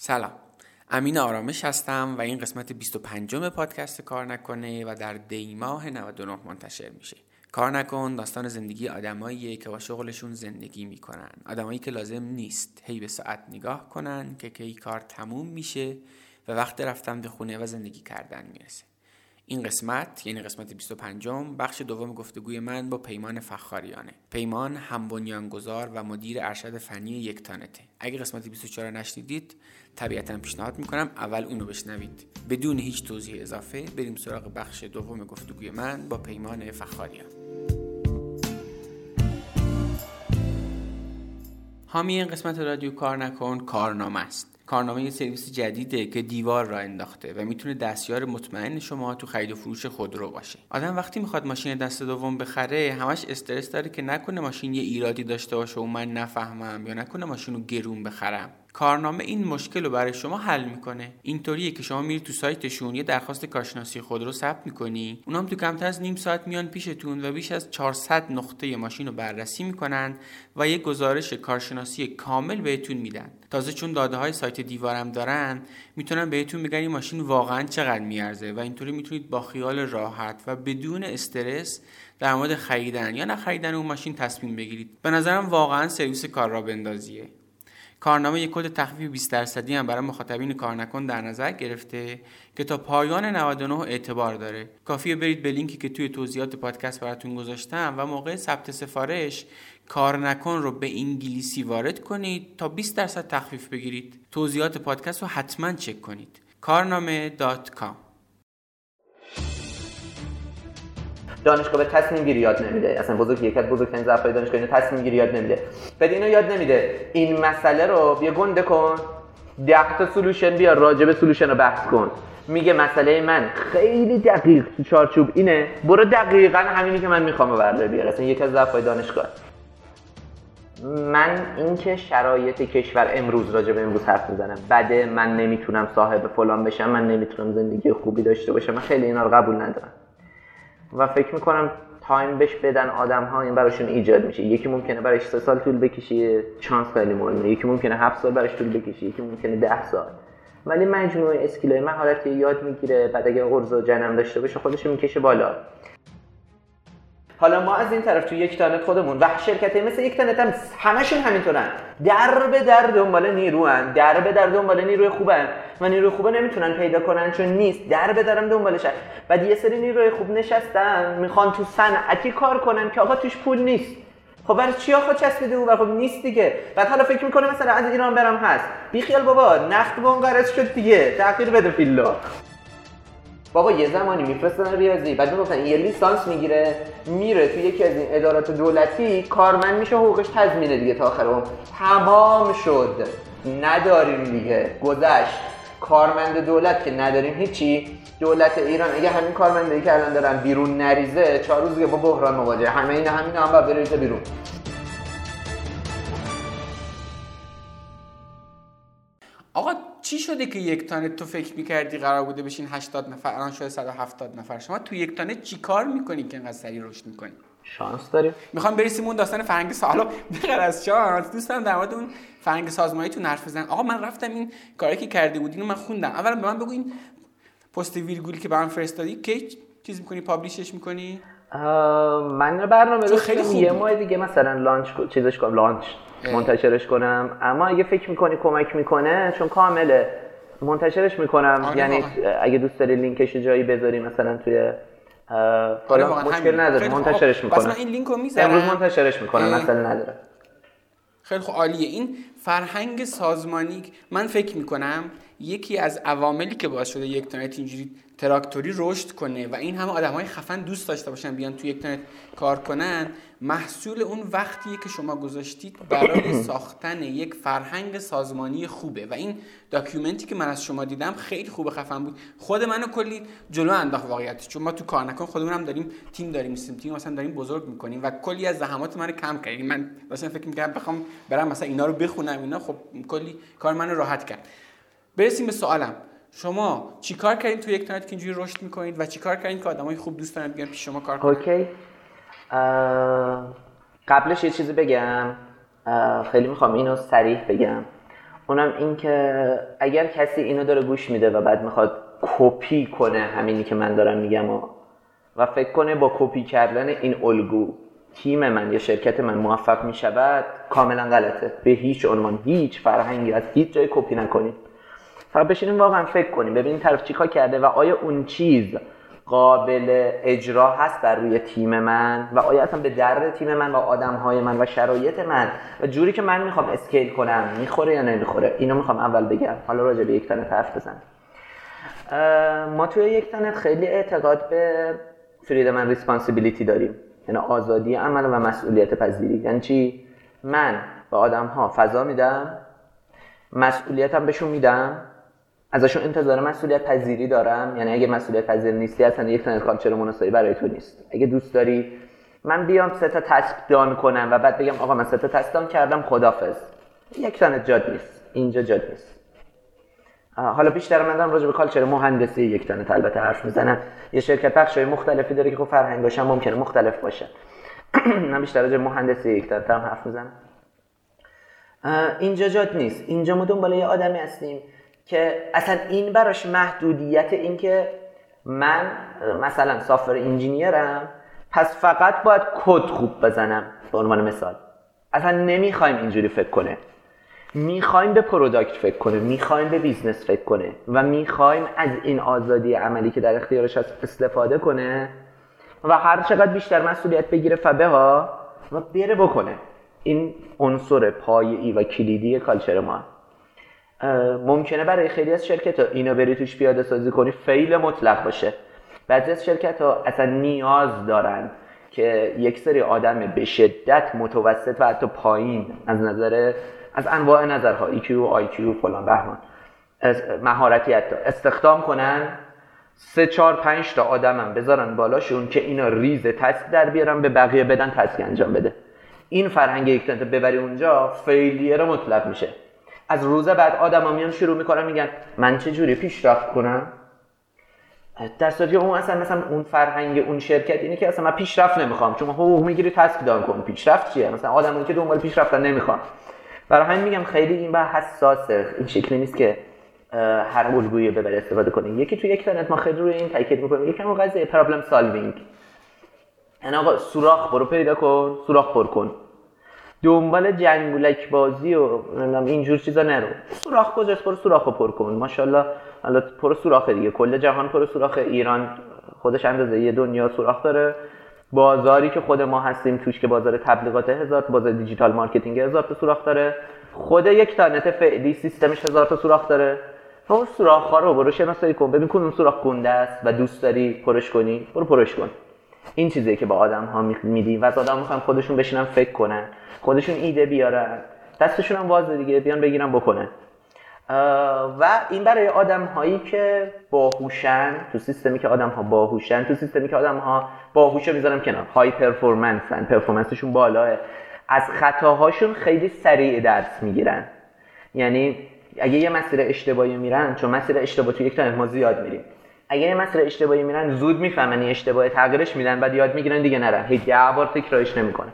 سلام. امین آرامش هستم و این قسمت 25 پادکست کار نکنه و در دیماه 99 منتشر میشه. کار نکن داستان زندگی آدماییه که با شغلشون زندگی می‌کنن. آدمایی که لازم نیست هی به ساعت نگاه کنن که کی کار تموم میشه و وقت رفتن به خونه و زندگی کردن می‌رسه. این قسمت یعنی قسمت 25 بخش دوم گفتگوی من با پیمان فخاریانه. پیمان هم بنیانگذار و مدیر ارشد فنی یک تانته. اگه قسمت 24 نشنیدید طبیعتا پیشنهاد می‌کنم اول اونو بشنوید. بدون هیچ توضیح اضافه بریم سراغ بخش دوم گفتگوی من با پیمان فخاریان. حامی این قسمت رادیو کار نکن کارنامه است. کارنامه یه سرویس جدیده که دیوار را انداخته و می‌تونه دستیار مطمئن شما تو خرید و فروش خودرو باشه. آدم وقتی می‌خواد ماشین دست دوم بخره همش استرس داره که نکنه ماشین یه ایرادی داشته باشه و من نفهمم یا نکنه ماشین رو گرون بخرم. کارنامه این مشکل رو برای شما حل می‌کنه. اینطوریه که شما میری تو سایتشون یه درخواست کارشناسی خود رو ثبت می‌کنی. اونام تو کمتر از نیم ساعت میان پیشتون و بیش از 400 نقطه ماشین رو بررسی می‌کنن و یه گزارش کارشناسی کامل بهتون میدن. تازه چون داده های سایت دیوارم دارن می‌تونن بهتون بگن این ماشین واقعا چقدر میارزه و اینطوری می‌تونید با خیال راحت و بدون استرس در مورد خریدن یا نخریدن اون ماشین تصمیم بگیرید. به نظرم واقعا سرویس کار را بندازیه. کارنامه یک کد تخفیف 20 درصدی هم برای مخاطبین کار نکن در نظر گرفته که تا پایان 99 اعتبار داره. کافیه برید به لینکی که توی توضیحات پادکست براتون گذاشتم و موقع ثبت سفارش کار نکن رو به انگلیسی وارد کنید تا 20 درصد تخفیف بگیرید. توضیحات پادکست رو حتما چک کنید. کارنامه.com دانشگاه به تصمیم گیری یاد نمیده. اصلا بزرگ یکی از بزرگترین ضعف‌های دانشگاه اینو تصمیم گیری یاد نمیده. بعد اینو یاد نمیده. این مسئله رو بیا گنده کن. ده تا solution بیا راجع به solution رو بحث کن. میگه مسئله من خیلی دقیق تو چارچوب اینه. برو دقیقا همینی که من می‌خوام بردار بیار اصلا یکی از ضعف‌های دانشگاه. من اینکه شرایط کشور امروز راجع به امروز حرف می‌زنم. بده من نمی‌تونم صاحب فلان بشم من نمی‌تونم زندگی خوبی داشته باشم. من خیلی اینا رو قبول ندارم. و فکر می‌کنم time بهش بدن آدم ها این براشون ایجاد میشه. یکی ممکنه برایش سه سال طول بکشه شانس خیلی مهمه. یکی ممکنه هفت سال براش طول بکشه یکی ممکنه ده سال. ولی مجموعه skill ای مهارتی یاد می‌گیره بعد اگه عرضه و جنم داشته باشه خودش می‌کشه بالا. حالا ما از این طرف تو یک تانت خودمون و شرکت مثل یک تانت هم همشون همینطورن. در به در دنبال نیروان در به در دنبال نیروی خوبن و نیروی خوبه نمی‌تونن پیدا کنن چون نیست. در به درم دنبالشن بعد یه سری نیروی خوب نشستن می‌خوان تو صنعتی کار کنن که آقا توش پول نیست. خب برای چی آخه چسبیده او خب نیست دیگه. بعد حالا فکر می‌کنه مثلا از ایران برم هست. بی خیال بابا نخت قرض شد دیگه. تغییر بده فیلا بابا یه زمانی میفرستن ریاضی بعد می‌گفتن یه لیسانس می‌گیره میره تو یکی از این ادارات دولتی کارمند میشه حقوقش تضمینه دیگه تا آخر اون تمام شد. نداریم دیگه. گذشت. کارمند دولت که نداریم هیچی. دولت ایران اگه همین کارمندی که الان دارن بیرون نریزه چهار روز دیگه با بحران مواجه همه اینا همین هم باید بریزه بیرون. آقا چی شده که یک تانه تو فکر می‌کردی قرار بوده بشین 80 نفر؟ الان شده 170 نفر. شما تو یک تانه چی کار می‌کنی که اینقدر سریع رشد می‌کنی؟ شانس داریم. می‌خوام برسیم اون داستان فرهنگ سالا بغیر از شانس دوستم در مورد اون فرهنگ سازمانی تو حرف بزنم. آقا من رفتم این کاری که کرده بودین من خوندم. اولا به من بگو این پست ویرگولی که برام فرستادی کی چیز می‌کنی؟ پابلیشش می‌کنی؟ من برنامه رو خیلی یه ماه دیگه مثلا لانچ چیزش کنم لانچ. منتشرش کنم. اما اگه فکر می‌کنی کمک می‌کنه چون کامله. منتشرش می‌کنم. آره یعنی اگه دوست داری لینکش جایی بذاری مثلا توی آره مشکل نداره. منتشرش می‌کنم. این لینک رو می‌ذارم. امروز منتشرش می‌کنم. مثلا نداره. خیلی خوب عالیه. این فرهنگ سازمانی من فکر می‌کنم یکی از عواملی که باعث شده یک تانت اینجوری تراکتوری رشد کنه و این همه آدم های خفن دوست داشته باشن بیان تو یک تانت کار کنن محصول اون وقتیه که شما گذاشتید برای ساختن یک فرهنگ سازمانی خوبه. و این داکیومنتی که من از شما دیدم خیلی خوبه خفن بود. خود منو کلی جلو انداخت واقعیت چون ما تو کار نکن خودمون هم داریم تیم داریم سیم تیم مثلا داریم بزرگ می‌کنیم و کلی از زحمات من کم کردیم من مثلا فکر می‌کردم بخوام برم مثلا اینا رو بخونم اینا خب کلی کار منو راحت کرد. برسیم به سوالم. شما چیکار کردین تو یک تانت که اینجوری رشد می‌کنید و چیکار کردین که آدمای خوب دوست دارن بیان پیش شما کار کنن؟ OK. قبلش یه چیزی بگم. خیلی می‌خوام اینو صریح بگم. اونم این که اگر کسی اینو داره گوش میده و بعد می‌خواد کپی کنه همینی که من دارم میگم و, و فکر کنه با کپی کردن این الگو تیم من یا شرکت من موفق می‌شود کاملا غلطه. به هیچ عنوان. هیچ فرهنگی از هیچ جای کپی نکنید. فقط بشینیم واقعا فکر کنیم. ببینیم طرف چیکار کرده و آیا اون چیز قابل اجرا هست بر روی تیم من و آیا اصلا به درد تیم من و آدم های من و شرایط من و جوری که من می‌خوام scale کنم می‌خوره یا نمی‌خوره؟ اینو می‌خوام اول بگم. حالا راجع به یکتانت حرف بزنم ما توی یکتانت خیلی اعتقاد به freedom and responsibility داریم. یعنی آزادی عمل و مسئولیت پذیری. یعنی چی؟ من به آدم ها فضا میدم مسئولیتم بهشون میدم ازشون انتظار مسئولیت پذیری دارم. یعنی اگه مسئولیت پذیر نیستی اصلا یک تنت کالچر مناسبی برای تو نیست. اگه دوست داری من بیام سه تا تسک دان کنم و بعد بگم آقا من سه تا تسک دان کردم خدافظ یک تنت جاد نیست. اینجا جاد نیست. حالا بیشتر من دارم راجع به کالچر مهندسی یک تنه البته حرف می‌زنم. یه شرکت بخش مختلفی داره که خب فرهنگاش هم ممکنه مختلف باشه. من بیشتر راجع مهندسی یک تنه حرف می‌زنم. اینجا جات نیست. اینجا ما دنبال یه آدمی هستیم که اصلا این براش محدودیت این که من مثلا software engineerم پس فقط باید کد خوب بزنم به عنوان مثال. اصلا نمی‌خوایم اینجوری فکر کنه. می‌خوایم به product فکر کنه می‌خوایم به business فکر کنه و می‌خوایم از این آزادی عملی که در اختیارش هست استفاده کنه و هر چقدر بیشتر مسئولیت بگیره فبها و بره بکنه. این عنصر پایه‌ای و کلیدی culture ما. ممکنه برای خیلی از شرکت ها اینو بری توش پیاده سازی کنی fail مطلق باشه. بعضی از شرکت ها اصلا نیاز دارن که یک سری آدم به شدت متوسط و حتی پایین از نظر از انواع نظرها EQ و IQ فلان بهمان مهارتی حتی استخدام کنن. سه چهار پنج تا آدمم بذارن بالاشون که اینا ریز task در بیارن به بقیه بدن task انجام بده. این فرهنگ یکتانت ببری اونجا failure مطلق میشه. از روز بعد آدما میان شروع می‌کنن میگن من چه جوری پیشرفت کنم؟ در صورتی اون اصلا مثلا اون فرهنگ اون شرکت اینه که اصلا من پیشرفت نمی‌خوام. چون حقوق می‌گیری task done کن. پیشرفت چیه؟ مثلا آدمایی که دنبال پیشرفتن نمی‌خوام برای همین میگم خیلی این برهه حساسه. این شکلی نیست که هر الگویی ببر استفاده کنیم یکی تو یکتانت ما خیلی روی این تاکید می‌کنیم. یکم قضیه problem solving یعنی آقا سوراخ برو پیدا کن سوراخ پر کن. دنبال جنگولک بازی و اینجور چیزا نرو. سوراخ کجاست برو سوراخو پر کن. ماشاءالله حالا پر سوراخ دیگه. کل جهان پر سوراخ ایران. خودش اندازه یه دنیا سوراخ داره. بازاری که خود ما هستیم توش که بازار تبلیغات هزار بازار digital marketing هزار تا سوراخ داره. خود یکتانت فعلی سیستمش هزار تا سوراخ داره. اون سوراخ ها رو برو شناسایی کن. ببین کدوم سوراخ گنده است و دوست داری پرش کنی. برو پرش کن. این چیزی که با آدم ها میدی. و از آدم می‌خوان خودشون بشینن فکر کنن. خودشون ایده بیارن. دستشون هم واضح دیگه. بیان بگیرن بکنن. و این برای آدم هایی که باهوشن تو سیستمی که آدم ها باهوشن تو سیستمی که آدم ها باهوش می‌ذارم کنار. های پرفورمنسن پرفورمنسشون بالاه. از خطاهاشون خیلی سریع درس می‌گیرن. یعنی اگه یه مسیر اشتباهی میرن چون مسیر اشتباه تو یک تا ما زیاد میریم. اگه یه مسیر اشتباهی میرن زود می‌فهمن این اشتباه تغییرش میدن بعد یاد می‌گیرن دیگه نرن. هیچ ده بار تکرارش نمی‌کنه.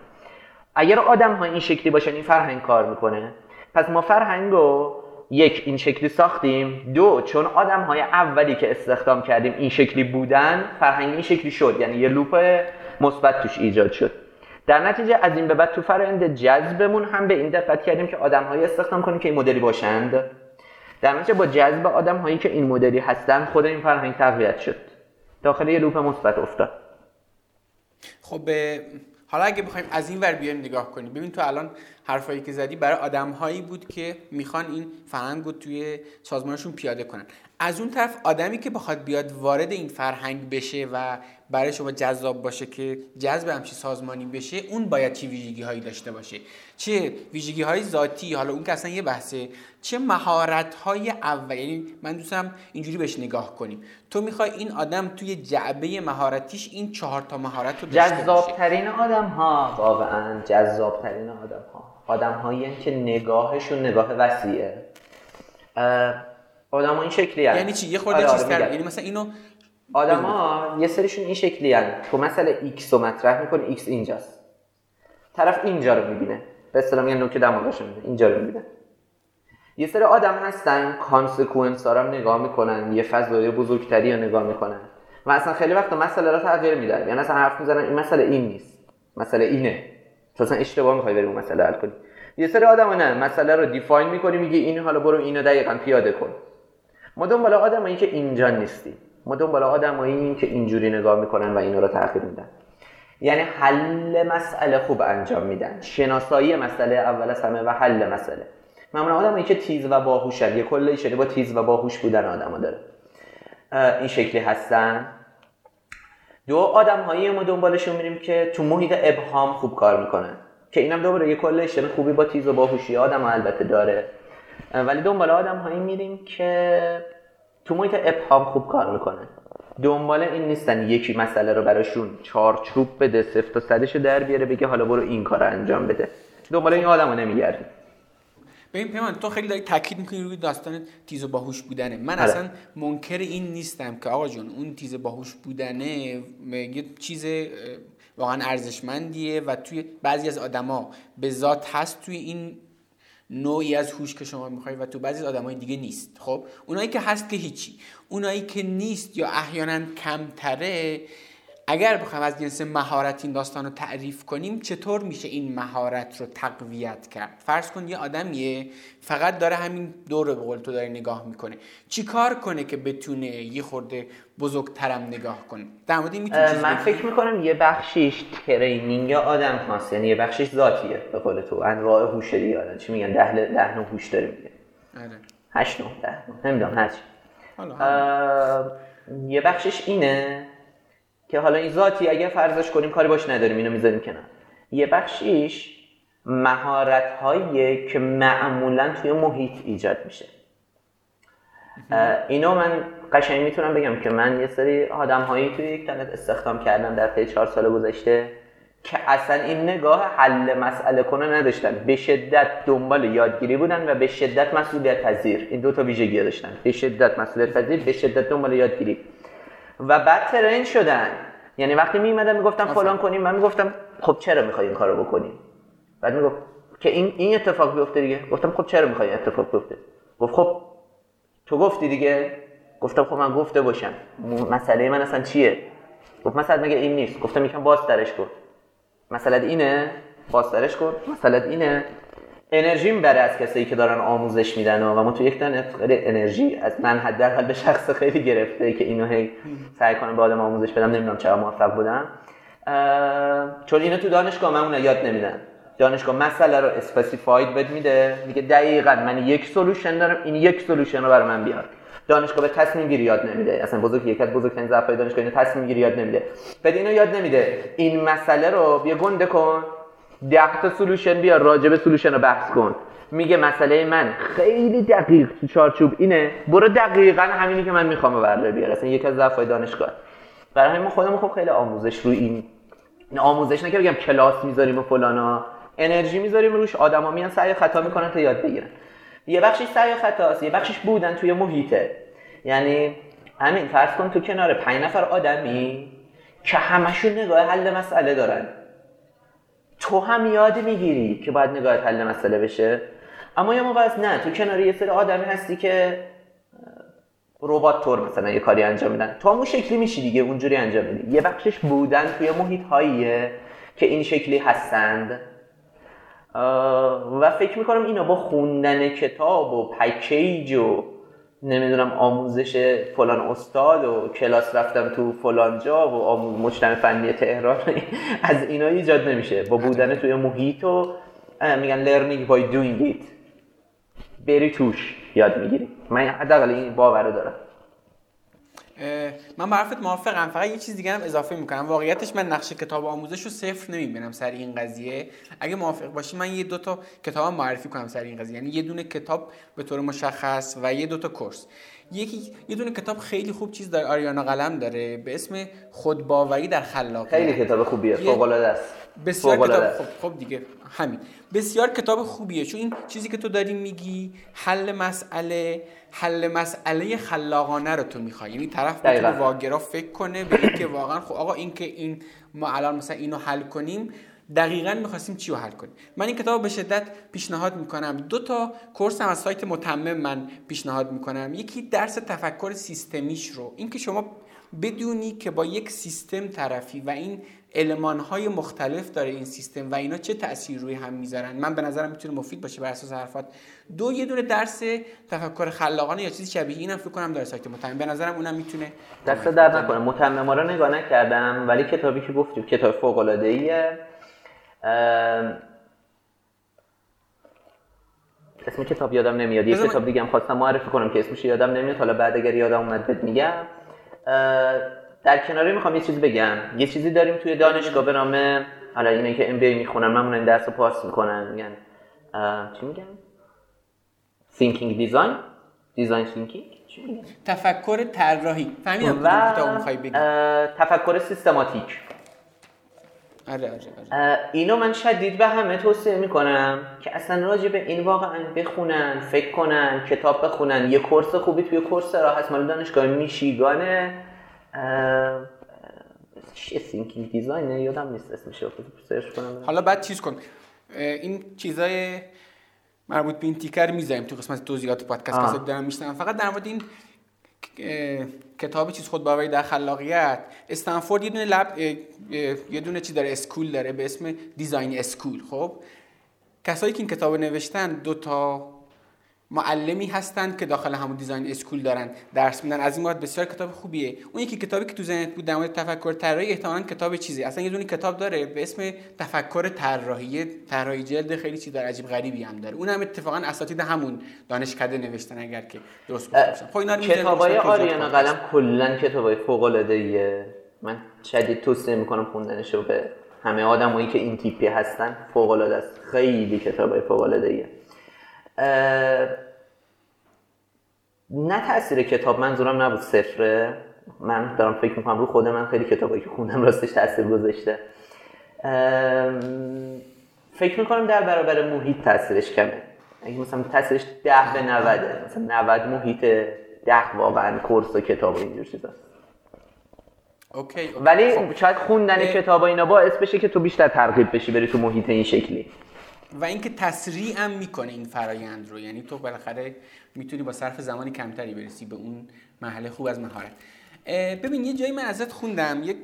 اگر آدم ها این شکلی باشن این فرهنگ کار می‌کنه. پس ما فرهنگو یک این شکلی ساختیم. دو چون آدم های اولی که استخدام کردیم این شکلی بودن فرهنگ این شکلی شد. یعنی یه لوپ مثبت توش ایجاد شد. در نتیجه از این به بعد تو فرآیند جذبمون هم به این دقت کردیم که آدم های استخدام کنیم که این مدلی باشند. در نتیجه با جذب آدم هایی که این مدلی هستن خود این فرهنگ تقویت شد. داخل یه لوپ مثبت افتاد. خب حالا اگه بخوایم از این ور بیایم نگاه کنیم. ببین تو الان حرفایی که زدی برای آدم هایی بود که می‌خوان این فرهنگ رو توی سازمانشون پیاده کنن. از اون طرف آدمی که بخواد بیاد وارد این فرهنگ بشه و برای شما جذاب باشه که جذب همچی سازمانی بشه اون باید چه ویژگی هایی داشته باشه؟ چه ویژگی های ذاتی؟ حالا اون که اصلا یه بحثه. چه مهارت های اول؟ یعنی من دوستم اینجوری بهش نگاه کنیم. تو می‌خوای این آدم توی جعبه مهارتیش این چهار تا مهارت رو داشته جذاب ترین آدم ها واقعا جذاب ترین آدم آدم هایی که نگاهشون نگاه وسیعه. آدم ها این شکلی یعنی چی؟ یه خورده آره، چیز آره یعنی مثلا اینو ها یه سریشون این شکلی هن. تو مسئله X رو مطرح می‌کنه X اینجاست. طرف اینجا رو می‌بینه. به اصطلاح میگن نوک دماغش می‌بینه. اینجا رو می‌بینه. یه سری آدم هستن consequence هم نگاه می‌کنن یه فضای بزرگتری رو نگاه می‌کنن. و اصلا خیلی وقت مسئله رو تغییر میدن. یعنی اصلا حرف می‌زنن این مسئله این نیست. مسئله اینه. تو اصلا اشتباه می‌خوای بری اون مسئله حل کنی. یه سری آدم نه مسئله رو define می‌کنی میگی این حالا برو اینو دقیقا پیاده کن. ما دنبال آدمایی که اینجا نیستی ما دنبال آدمایی که اینجوری نگاه می‌کنن و اینو رو تغییر میدن. یعنی حل مسئله خوب انجام میدن. شناسایی مسئله اول از همه و حل مسئله. معمولا آدمایی که تیز و باهوشن. یه کلی شده با تیز و باهوش بودن آدما داره. این شکلی هستن. دو آدم هایی ما دنبالشون میریم که تو محیط ابهام خوب کار می‌کنن. که اینم دوباره یه کلیشن خوبی با تیز و باهوشی آدم البته داره. ولی دنبال آدم هایی میریم که تو محیط ابهام خوب کار می‌کنن. دنبال این نیستن یکی مسئله رو براشون چارچوب بده صفت و صدش در بیاره بگه حالا برو این کار انجام بده. دنبال این آدم رو نمیگردیم. ببین پیمان تو خیلی داری تاکید می‌کنی روی داستان تیز و باهوش بودنه. من آره. اصلا منکر این نیستم که آقا جون اون تیز باهوش بودنه یه چیز واقعا ارزشمندیه و توی بعضی از آدما به ذات هست توی این نوعی از هوش که شما می‌خوای و تو بعضی از آدمای دیگه نیست. خب؟ اونایی که هست که هیچی. اونایی که نیست یا احیانا کمتره اگر بخوایم از جنس مهارت این داستان رو تعریف کنیم چطور میشه این مهارت رو تقویت کرد؟ فرض کن یه آدمیه فقط داره همین دور به قول تو داره نگاه می‌کنه. چی کار کنه که بتونه یه خورده بزرگترم نگاه کنه؟ در مورد من فکر می‌کنم یه بخشیش ترینینگ آدم هست یعنی یه بخشیش ذاتیه به قول تو. انواع هوش دیگه چی میگن؟ ده ده نوع هوش داره میگه. آره. هشت نه ده نمی‌دونم هشت یه بخشش اینه که حالا این ذاتی اگر فرضش کنیم کاری باش نداریم اینو می‌ذاریم کنار. یه بخشیش مهارت هایی که معمولا توی محیط ایجاد میشه. اینو من قشنگ می‌تونم بگم که من یه سری آدم هایی توی یک تنت استخدام کردم در طی چهار سال گذشته که اصلا این نگاه حل مسئله کنه نداشتن. به شدت دنبال یادگیری بودن و به شدت مسئولیت پذیر. این دو تا ویژگی داشتن. به شدت مسئولیت پذیر به شدت دنبال یادگیری. و بعد ترین شدن. یعنی وقتی می اومدن می‌گفتم فلان کنیم من می‌گفتم خب چرا می‌خوای این کارو بکنیم بعد می‌گفت که این این اتفاق بیفته دیگه. گفتم خب چرا می‌خوای اتفاق بیفته؟ گفت خب تو گفتی دیگه. گفتم خب من گفته باشم. مسئله من اصلا چیه؟ گفت مثلا مگه این نیست؟ گفتم یکم باز درش کن. مسئله اینه؟ باز درش کن. مسئله اینه؟ انرژی می‌بره از کسایی که دارن آموزش میدن و ما تو یک تن خیلی انرژی از من حداقل به شخص خیلی گرفته که اینو هی سعی کنم به آدم آموزش بدم. نمی‌دونم چرا موفق بودم. چون اینو تو دانشگاه من یاد نمیدن. دانشگاه مسئله رو specified بد میده. میگه دقیقا من یک solution دارم این یک solution رو برای من بیار. دانشگاه به تصمیم گیری یاد نمیده. اصلا بزرگ یک از بزرگترین ضعف‌های دانشگاه اینو تصمیم گیری یاد نمیده. بعد اینو یاد نمیده. این مسئله رو بیا گنده کن. ده تا solution بیا راجب solution رو بحث کن. میگه مسئله من خیلی دقیق تو چارچوب اینه. برو دقیقا همینی که من می‌خوام بردار بیار اصلا یک از ضعف‌های دانشگاه. برای همین ما خودمون خب خیلی آموزش روی این آموزش نکه بگم کلاس می‌ذاریم و فلانا. انرژی می‌ذاریم روش آدما میان سعی خطا می‌کنن تا یاد بگیرن. یه بخشش سعی خطاست یه بخشش بودن توی محیطه. یعنی همین فرض کن تو کنار پنج نفر آدمی که همشون نگاه حل مسئله دارن. تو هم یاد می‌گیری که باید نگاه حل مسئله بشه. اما یه موقع نه تو کنار یه سری آدمی هستی که ربات طور مثلا یه کاری انجام میدن. تو همون شکلی میشی دیگه اونجوری انجام میدی. یه بخشش بودن توی محیط هاییه که این شکلی هستند. و فکر می‌کنم اینا با خوندن کتاب و پکیج و نمی‌دونم آموزش فلان استاد و کلاس رفتم تو فلان جا و آموز مجتمع فنی تهران از اینا ایجاد نمیشه. با بودن توی محیط و میگن learning by doing it. بری توش یاد می‌گیری. من حداقل این باور دارم. من معرفت موافقم. فقط یه چیز دیگه هم اضافه می‌کنم. واقعیتش من نقش کتاب آموزش رو صفر نمی‌بینم سر این قضیه. اگه موافق باشی من یه دوتا کتاب معرفی کنم سر این قضیه. یعنی یه دونه کتاب به طور مشخص و یه دوتا کورس. یکی یه دونه کتاب خیلی خوب چیز داره آریانا قلم داره به اسم خودباوری در خلاقیت. خیلی کتاب خوبیه فوق العاده است. بسیار کتاب خب, خب دیگه همین. بسیار کتاب خوبیه. چون این چیزی که تو داری میگی حل مسئله حل مسئله خلاقانه رو تو می‌خوای. یعنی طرف به واگرا فکر کنه به اینکه واقعا خب آقا این که این ما الان مثلا اینو حل کنیم دقیقا می‌خواستیم چی رو حل کنیم. من این کتاب به شدت پیشنهاد می‌کنم. دو تا کورس هم از سایت متمم من پیشنهاد می‌کنم. یکی درس تفکر سیستمیش رو. اینکه شما بدونی که با یک سیستم طرفی و این علمان های مختلف داره این سیستم و اینا چه تاثیر روی هم می‌ذارن؟ من به نظرم می‌تونه مفید باشه بر اساس حرفات. دو یه دونه درس تفکر خلاقانه یا چیزی شبیه اینم فکر کنم داره سایت متمم به نظرم اونم می‌تونه دست در نکنه. متمم رو نگاه نکردم ولی کتابی که گفتی کتاب فوق العاده ایه اسم کتاب یادم نمیاد. یه کتاب دیگه هم خواستم معرفی کنم که اسمش یادم نمیاد. حالا بعد اگر یادم اومد بهت میگم. در کناری می‌خوام یه چیزی بگم. یه چیزی داریم توی دانشگاه به نام حالا اینه که ام بی می‌خونن معمولا این درس رو پارس می‌کنن. میگن چی میگن؟ Thinking design design thinking تفکر طراحی. فهمیدم و کتاب می‌خوای بگی. تفکر سیستماتیک. آره آره آره. اینو من شدید به همه توصیه می‌کنم که اصلا راجع به این واقعا بخونن فکر کنن کتاب بخونن. یه کورس خوبی توی کورس را هست مال دانشگاه میشیگانه. چیه thinking design یادم نیست اسمش سرچ کنم. حالا بعد چیز کن. این چیزای مربوط به این تیکه رو می‌ذاریم تو قسمت توضیحات پادکست کسایی دارم میشنم فقط در مورد این کتاب چیز خود باوری در خلاقیت. استنفورد یه دونه lab یه دونه چی داره؟ school داره به اسم design school خب؟ کسایی که این کتاب نوشتن دو تا معلمی هستند که داخل همون design school دارن درس میدن. از این بابت بسیار کتاب خوبیه. اون یکی کتابی که تو ذهنت بود در مورد تفکر طراحی احتمالاً کتاب چیزی. اصلا یه دونه کتاب داره به اسم تفکر طراحی. طراحی جلد خیلی چیز داره عجیب غریبی هم داره. اونم اتفاقا اساتید همون دانشکده نوشتن اگر که درست گفته خب اینا کتابای آریانا قلم کلا کتابای فوق العاده من شدید توصیه می‌کنم خوندنشو به همه آدمایی که این تیپی هستن. فوق العاده است. خیلی کتابای فوق العاده نه تاثیر کتاب منظورم نبود صفره. من دارم فکر می‌کنم رو خود من خیلی کتابایی که خوندم راستش تاثیر گذاشته. فکر می‌کنم در برابر محیط تاثیرش کمه. اگه مثلا تاثیرش ده به نوده مثلا 90 محیط ده واقعا کورس و کتاب و اینجور چیزا. اوکی, ولی خب. شاید خوندن کتاب اینا باعث بشه که تو بیشتر ترغیب بشی بری تو محیط این شکلی. و اینکه تسریع هم می‌کنه این فرایند رو. یعنی تو بالاخره می‌تونی با صرف زمانی کمتری برسی به اون مرحله خوب از مهارت. ببین یه جایی من ازت خوندم. یک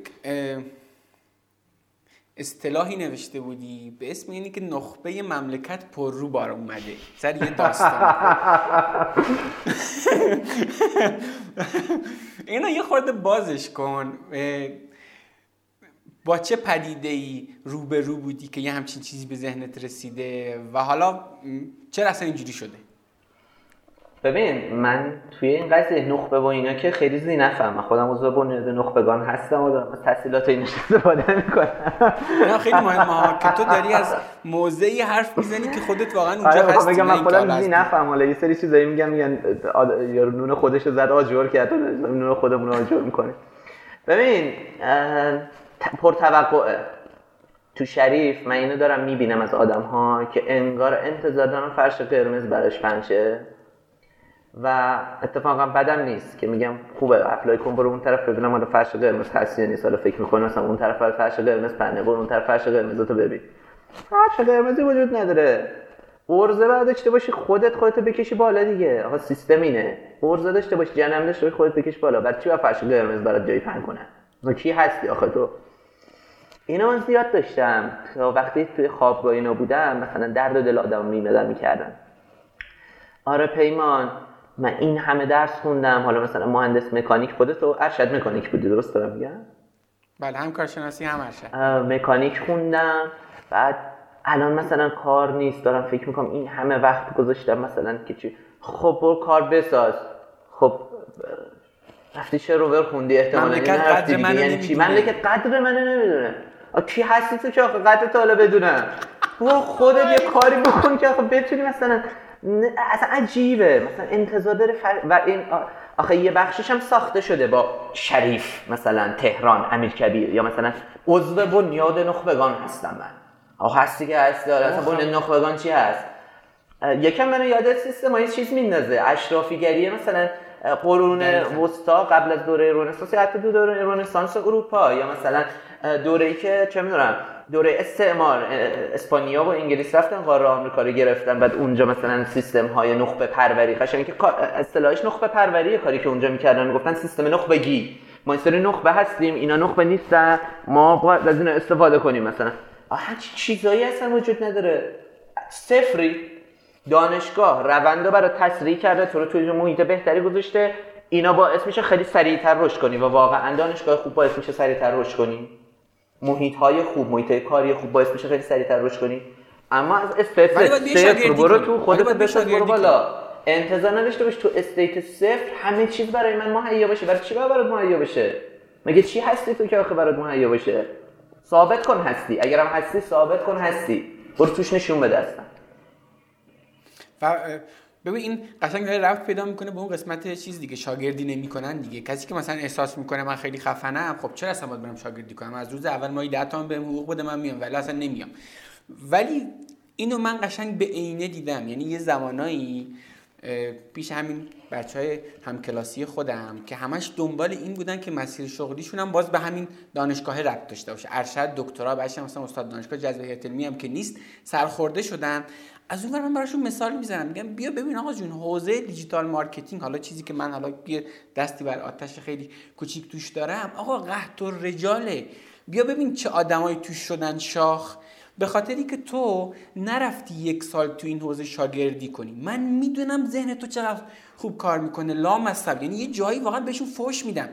اصطلاحی نوشته بودی به اسم اینی که نخبه مملکت پر رو بار اومده. سر یه داستان. اینو یه خورده بازش کن. با چه پدیده ای رو به رو بودی که یه همچین چیزی به ذهنت رسیده و حالا چرا اصلا اینجوری شده؟ ببین من توی این قضیه نخبه و اینا که خیلی زی نفهم خودم عضو بنیاد نخبگان هستم و دارم از تحصیلات این استفاده می‌کنم. نه خیلی مهمه که تو داری از موضعی حرف می‌زنی که خودت واقعا اونجا آره، هستی بگم من خودم زی نفهم حالا یه سری چیزایی میگم میگن یا نون خودش رو زد آجور کرد نون خودمون رو آجور می‌کنه ببین پرتوقعه تو شریف من اینو دارم می‌بینم از آدم ها که انگار انتظار دارن فرش قرمز براش پنچه و اتفاقا بدم نیست که میگم خوبه اپلای کن برو اون طرف ببینم حالا فرش قرمز هست یا نیست. حالا فکر می‌کنم مثلا اون طرف فرش قرمز پنه برو اون طرف فرش قرمز تو ببین. فرش قرمزی وجود نداره. ارزه بعد داشته باشی خودت خودت بکشی بالا دیگه. آقا سیستم اینه. ارزه داشته باشی جنم داشته باشی خودت بکش بالا. بعد چی با فرش قرمز برات جای پهن کنه؟ کی هستی آخه تو؟ اینا من زیاد داشتم. تا وقتی توی خوابگاه اینا بودم مثلا درد دل آدم میمدن می‌کردن آره پیمان من این همه درس خوندم. حالا مثلا مهندس مکانیک خودت و ارشد مکانیک بودی درست دارم میگم؟ بله هم کارشناسی هم ارشد. مکانیک خوندم. بعد الان مثلا کار نیست. دارم فکر می‌کنم این همه وقت گذاشتم مثلا که چی خب برو کار بساز. خب رفتی چه روبر خوندی؟ احتمالاً مملکت قدر منو یعنی چی؟ مملکت قدر منو نمی‌دونه. کی هستی تو که آخه قدر تا حالا بدونم. خودت یه کاری بکن که آخه بتونی مثلا اصلا عجیبه. مثلا انتظار داره و این آخه یه بخشش هم ساخته شده با شریف مثلا تهران امیر کبیر یا مثلا عضو بنیاد نخبگان هستم من. آخه هستی که هستی داره اصلا بنیاد نخبگان چی هست؟ یکم منو یاد سیستم های چیز میندازه. اشرافیگریه مثلا قرون وسطا قبل از دوره رنسانس یا حتی دو دوره رنسانس اروپا یا مثلا دوره ای که چه می‌دونم دوره استعمار اسپانیا و انگلیس رفتن قاره آمریکا رو گرفتن بعد اونجا مثلا سیستم های نخبه پروری قشنگ که اصطلاحش نخبه پروری کاری که اونجا می‌کردن گفتن سیستم نخبگی ما سری نخبه هستیم اینا نخبه نیستن ما باید از اینا استفاده کنیم مثلا. هر چیزایی اصلا وجود نداره. صفری دانشگاه روند برای تسریع کرده تو رو توی محیط بهتری گذاشته. اینا باعث میشه خیلی سریعتر رشد کنی و واقعا دانشگاه خوب باعث میشه سریعتر رشد کنی. محیط های خوب محیط کاری خوب باعث میشه خیلی سریعتر رشد کنی. اما از استیت صفر برو تو خودت بساز برو بالا. انتظار نداشته باش تو استیت صفر همه چیز برای من مهیا باشه. برای چی برات مهیا بشه مگه چی هستی تو که آخه برات مهیا باشه؟ ثابت کن هستی. اگرم هستی ثابت کن هستی. برو توش نشون بده اصلا. ببین این قشنگ داره رفت پیدا می‌کنه به اون قسمت چیز دیگه شاگردی نمی‌کنن دیگه. کسی که مثلا احساس می‌کنه من خیلی خفنم خب چرا اصلا باید برم شاگردی کنم؟ از روز اول مایی 10 تومن بهم حقوق بده من میام. ولی اصلا نمیام. ولی اینو من قشنگ به عینه دیدم. یعنی یه زمانایی پیش همین بچه های همکلاسی خودم که همش دنبال این بودن که مسیر شغلیشون هم باز به همین دانشگاه ربط داشته باشه. ارشد دکترا بچه مثلا استاد دانشگاه جذب علمی هم که نیست سرخورده شدن. از اون من براشون مثال می‌زنم. میگم بیا ببین آقا جون حوزه digital marketing حالا چیزی که من حالا یه دستی بر آتش خیلی کوچیک توش دارم آقا قحط‌الرجاله. بیا ببین چه آدمایی توش شدن شاخ. به خاطری که تو نرفتی یک سال تو این حوزه شاگردی کنی. من می‌دونم ذهن تو چقدر خوب کار می‌کنه لا یعنی یه جایی واقعا بهشون فوش میدم.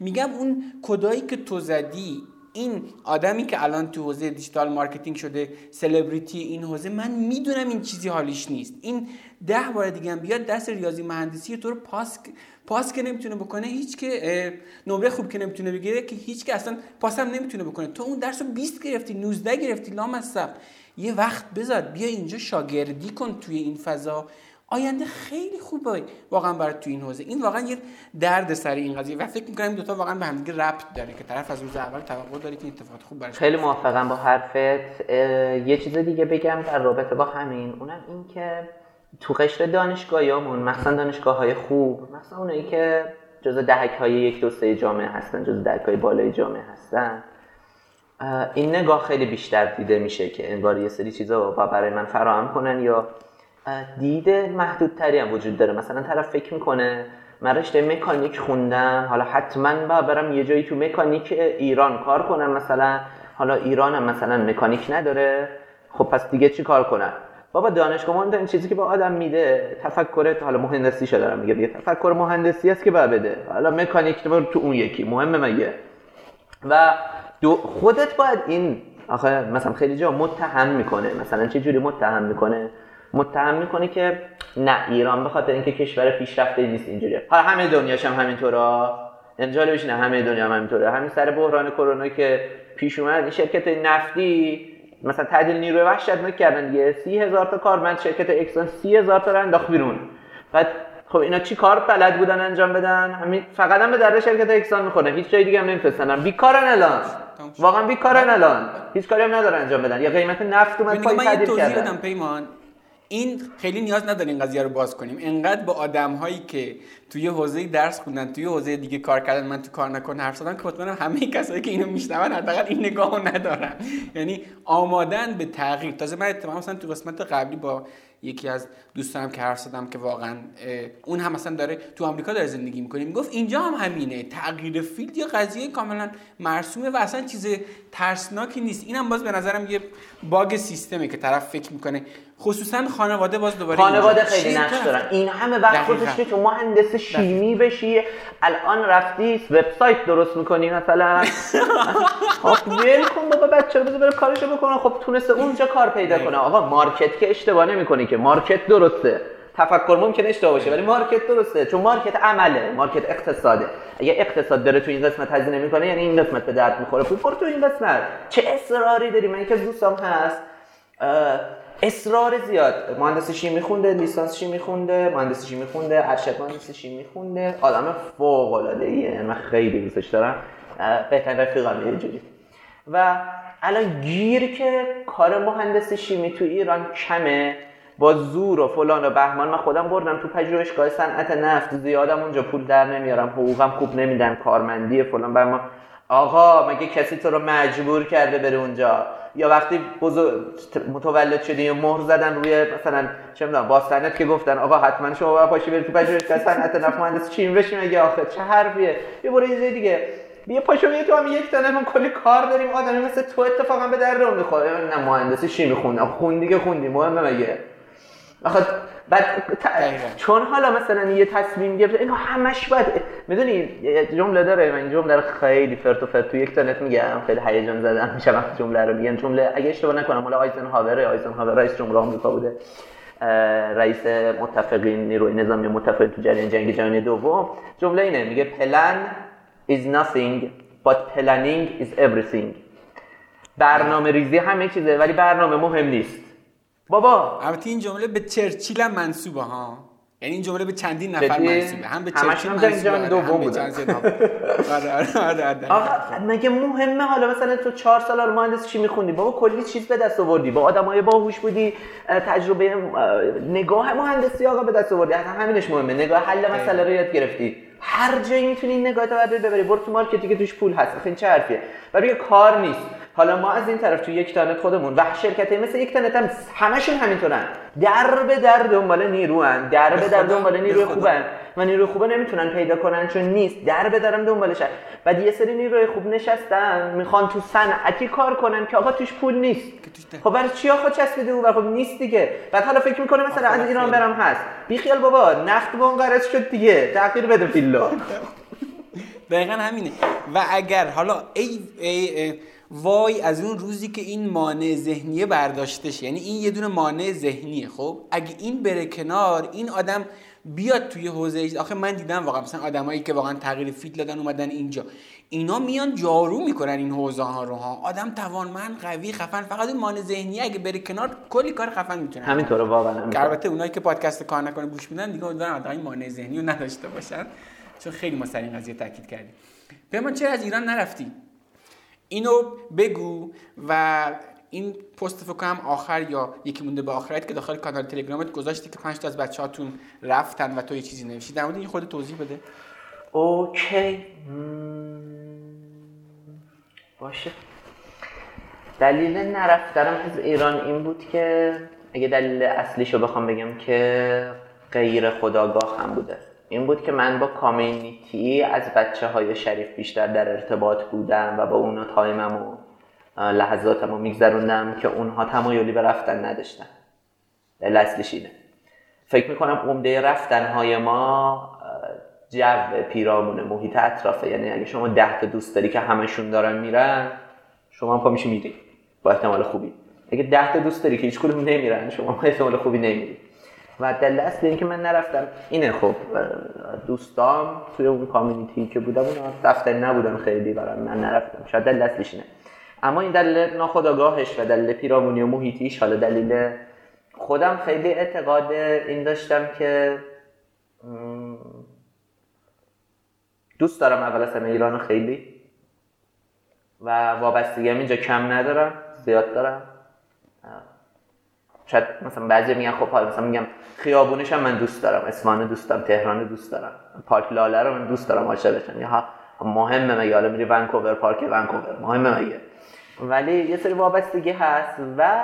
میگم اون کدایی که تو زدی این آدمی که الان تو حوزه digital marketing شده سلبریتی این حوزه من می‌دونم این چیزی حالیش نیست. این ده بار دیگه هم بیاد درس ریاضی مهندسی تو رو پاس پاس که نمی‌تونه بکنه هیچ که نمره خوب که نمی‌تونه بگیره که هیچ که اصلا پاس هم نمی‌تونه بکنه. تو اون درس رو 20 گرفتی 19 گرفتی لامصب. یه وقت بذار بیا اینجا شاگردی کن توی این فضا. آینده خیلی خوبه واقعا برای تو این حوزه. این واقعا یه درد سر این قضیه. و فکر می‌کنم دو تا واقعا به هم ربط داره که طرف از روز اول توقع داره که اتفاقات خوب براش خیلی موافقم با حرفت. یه چیز دیگه بگم در رابطه با همین. اونم این که تو قشر دانشگاهیامون مثلا دانشگاه های خوب مثلا اونایی که جزء دهک های یک دو سه جامعه هستن جزء دهک های بالای جامعه هستن. این نگاه خیلی بیشتر دیده میشه که انگار یه سری چیزا برای من فراهم کنن یا دید محدودتری هم وجود داره. مثلا طرف فکر می‌کنه من رشته مکانیک خوندم حالا حتما با برم یه جایی تو مکانیک ایران کار کنم مثلا. حالا ایران هم مثلا مکانیک نداره. خب پس دیگه چی کار کنم؟ بابا دانشگاه این چیزی که با آدم میده. تفکر حالا مهندسی شده دارم میگه تفکر مهندسی است که باید بده. حالا مکانیک تو اون یکی. مهمه مگه؟ و خودت باید این آخه مثلا خیلی جا متهم می‌کنه. مثلا چه جوری متهم می‌کنه؟ متهم می‌کنه که نه ایران به خاطر اینکه کشور پیشرفته نیست اینجوریه. حالا همه دنیاش هم همینطورا. جالبش نه همه دنیا هم همینطوره. همین سر بحران کرونا که پیش اومد این شرکت نفتی مثلا تعدیل نیروی وحشتناک کردن دیگه. سی هزار تا کارمند شرکت اکسون سی هزار تا رو انداخت بیرون. بعد خب اینا چی کار بلد بودن انجام بدن؟ همین فقط هم به درد شرکت اکسان می‌خوره. هیچ جای دیگه هم نمیفرستن. بیکارن الان. واقعا بیکارن الان. هیچ کاری هم ندارن انجام بدن. یا قیمت نفت اومد پای تعدیل کردن. پیمان. این خیلی نیاز نداره این قضیه رو باز کنیم. انقدر با آدم هایی که توی حوزه درس خوندن توی حوزه دیگه کار کردن من تو کار نکن حرف زدم که مطمئنم همه کسایی که اینو میشنون حداقل این نگاهو ندارن. یعنی آمادن به تغییر. تازه من اتفاقا مثلا تو قسمت قبلی با یکی از دوستانم که حرف زدم که واقعا اون هم مثلا داره تو آمریکا داره زندگی می‌کنه می‌گفت اینجا هم همینه. تغییر فیلد یه قضیه کاملا مرسومه و اصلا چیز ترسناکی نیست. اینم باز به نظرم یه bug سیستمه که طرف فکر می‌کنه. خصوصا خانواده باز دوباره خانواده خیلی نقش دارن. این همه وقت گذاشتی تو مهندس شیمی بشی. الان رفتی وبسایت درست می‌کنی مثلا. خب ول کن بابا بچه رو بذار بره کارشو بکنه خب تونسته اونجا کار پیدا کنه. آقا market که اشتباه نمی‌کنی که. market درسته. تفکر ممکن اشتباه باشه ولی market درسته. چون market عمله market اقتصاده. اگه اقتصاد داره تو این قسمت هزینه می‌کنه یعنی این قسمت به درد می‌خوره. پول تو این قسمت. چه اصراری داری؟ من یکی از دوستام هست. اصرار زیاد. مهندس شیمی خونده لیسانس شیمی خونده مهندس شیمی خونده ارشد مهندس شیمی خونده آدم فوق العاده ایه من خیلی دوستش دارم. بهترین رفیقم یه جوری. و الان گیر که کار مهندس شیمی تو ایران کمه. با زور و فلان و بهمان من خودم بردم تو پژوهشگاه صنعت نفت زیادم اونجا پول در نمیارم حقوقم خوب نمیدن کارمندی فلان بهمان. آقا مگه کسی تو رو مجبور کرده بره اونجا؟ یا وقتی بزرگ متولد شدی یا مهر زدن روی مثلا چه می‌دونم باستنت که گفتن آقا حتما شما باید پاشی بری تو پژوهشگاه صنعت نفت مهندس چین بشی مگه آخه؟ چه حرفیه؟ یه برو یه دیگه. بیا پاشو بیا تو هم یک تانه من کلی کار داریم آدمی مثل تو اتفاقا به در رو می‌خوره. نه مهندسی شیمی خوندم خوندی که خوندی مهمه مگه؟ بعد چون حالا مثلا یه تصمیم گرفته اینو همش باید می‌دونی جمله داره من جمله رو خیلی فرت و فرت تو یک تانت میگم خیلی هیجان زدم میشه وقتی جمله رو میگم جمله اگه اشتباه نکنم مال آیزنهاور آیزنهاور رئیس جمهور آمریکا بوده رئیس متفقین نیروی نظامی متفق تو جریان جنگ جهانی دوم. جمله اینه میگه پلن is nothing but planning is everything. برنامه ریزی همه چیزه ولی برنامه مهم نیست. بابا. البته این جمله به چرچیل هم منصوبه ها. یعنی این جمله به چندین نفر منصوبه. هم به چرچیل منصوبه دوم بوده آره آره آره مگه مهمه حالا مثلا تو چهار سال مهندس چی میخوندی؟ بابا کلی چیز به دست آوردی. با آدمای باهوش بودی تجربه نگاه مهندسی آقا به دست آوردی. همینش مهمه. نگاه حل مسئله رو یاد گرفتی. هر جایی می‌تونی این نگاه رو ببری. برو تو مارکتی که توش پول هست. این چه حرفیه؟ برای کار نیست. حالا ما از این طرف تو یک تانت خودمون و شرکت مثل یک تانت هم همشون همینطورن. در به در دنبال نیروان در به در دنبال نیروی خوبن و نیروی خوبه نمی‌تونن پیدا کنن چون نیست. در به درم دنبالش بعد یه سری نیروی خوب نشستن می‌خوان تو صنعتی کار کنن که آقا توش پول نیست. خب برای چی آقا چسبیده او؟ خب نیست دیگه. بعد حالا فکر می‌کنه مثلا از ایران برم هست. بی خیال بابا نفت منقرض شد دیگه. تغییر بده فیلا دقیقا همینه. و اگر حالا ای, ای وای از اون روزی که این مانع ذهنیه برداشته یعنی این یه دونه مانع ذهنیه خب؟ اگه این بره کنار این آدم بیاد توی حوزه آخه من دیدم واقعا مثلا آدمایی که واقعا تغییر فیت دادن اومدن اینجا. اینا میان جارو می‌کنن این حوزه ها رو ها. آدم توانمند قوی خفن فقط اون مانع ذهنی اگه بره کنار کلی کار خفن می‌تونه. همینطوره واقعا البته اونایی که پادکست کار نکنه گوش میدن دیگه امیدوارم این مانع ذهنی رو نداشته باشن. چون خیلی ما سر این قضیه تاکید کردیم. من چرا از ایران نرفتی؟ اینو بگو و این پست فکر کنم آخر یا یکی مونده به آخرت که داخل کانال تلگرامت گذاشتی که پنج تا از بچه‌هاتون رفتن و تو یه چیزی نوشتی. در مورد این خود توضیح بده. OK. باشه. دلیل نرفتنم از ایران این بود که اگه دلیل اصلیشو بخوام بگم که غیر خودآگاه هم بوده. این بود که من با community ای از بچه های شریف بیشتر در ارتباط بودم و با اونا time م و لحظاتم رو میگذروندم که اونها تمایلی به رفتن نداشتن. دلیل اصلیش اینه. فکر می‌کنم عمده رفتن های ما جو پیرامون محیط اطرافه یعنی اگه شما ده تا دوست داری که همشون دارن میرن شما هم پا میشی میری. با احتمال خوبی. اگه ده تا دوست داری که هیچ کدوم نمیرن شما با احتمال خوبی نمیری. و دلیل اصلی اینکه من نرفتم. اینه خب دوستام توی اون کامیونیتی که بودم اون رفتن نبودن خیلی برای من نرفتم. شاید دلیل اصلیش اینه. اما این دلیل ناخداگاهش و دلیل پیرامونی و محیطیش حالا دلیل خودم خیلی اعتقاد این داشتم که دوست دارم اول از ایران خیلی و وابستگی هم اینجا کم ندارم زیاد دارم. شاید مثلا بعضی میگن خب حالا مثلا میگم خیابونش هم من دوست دارم اصفهان دوست دارم تهران دوست دارم پارک لاله رو من دوست دارم عاشقشم یا مهمه مگه؟ حالا میری ونکوور پارک ونکوور مهمه مگه؟ ولی یه سری وابستگی هست و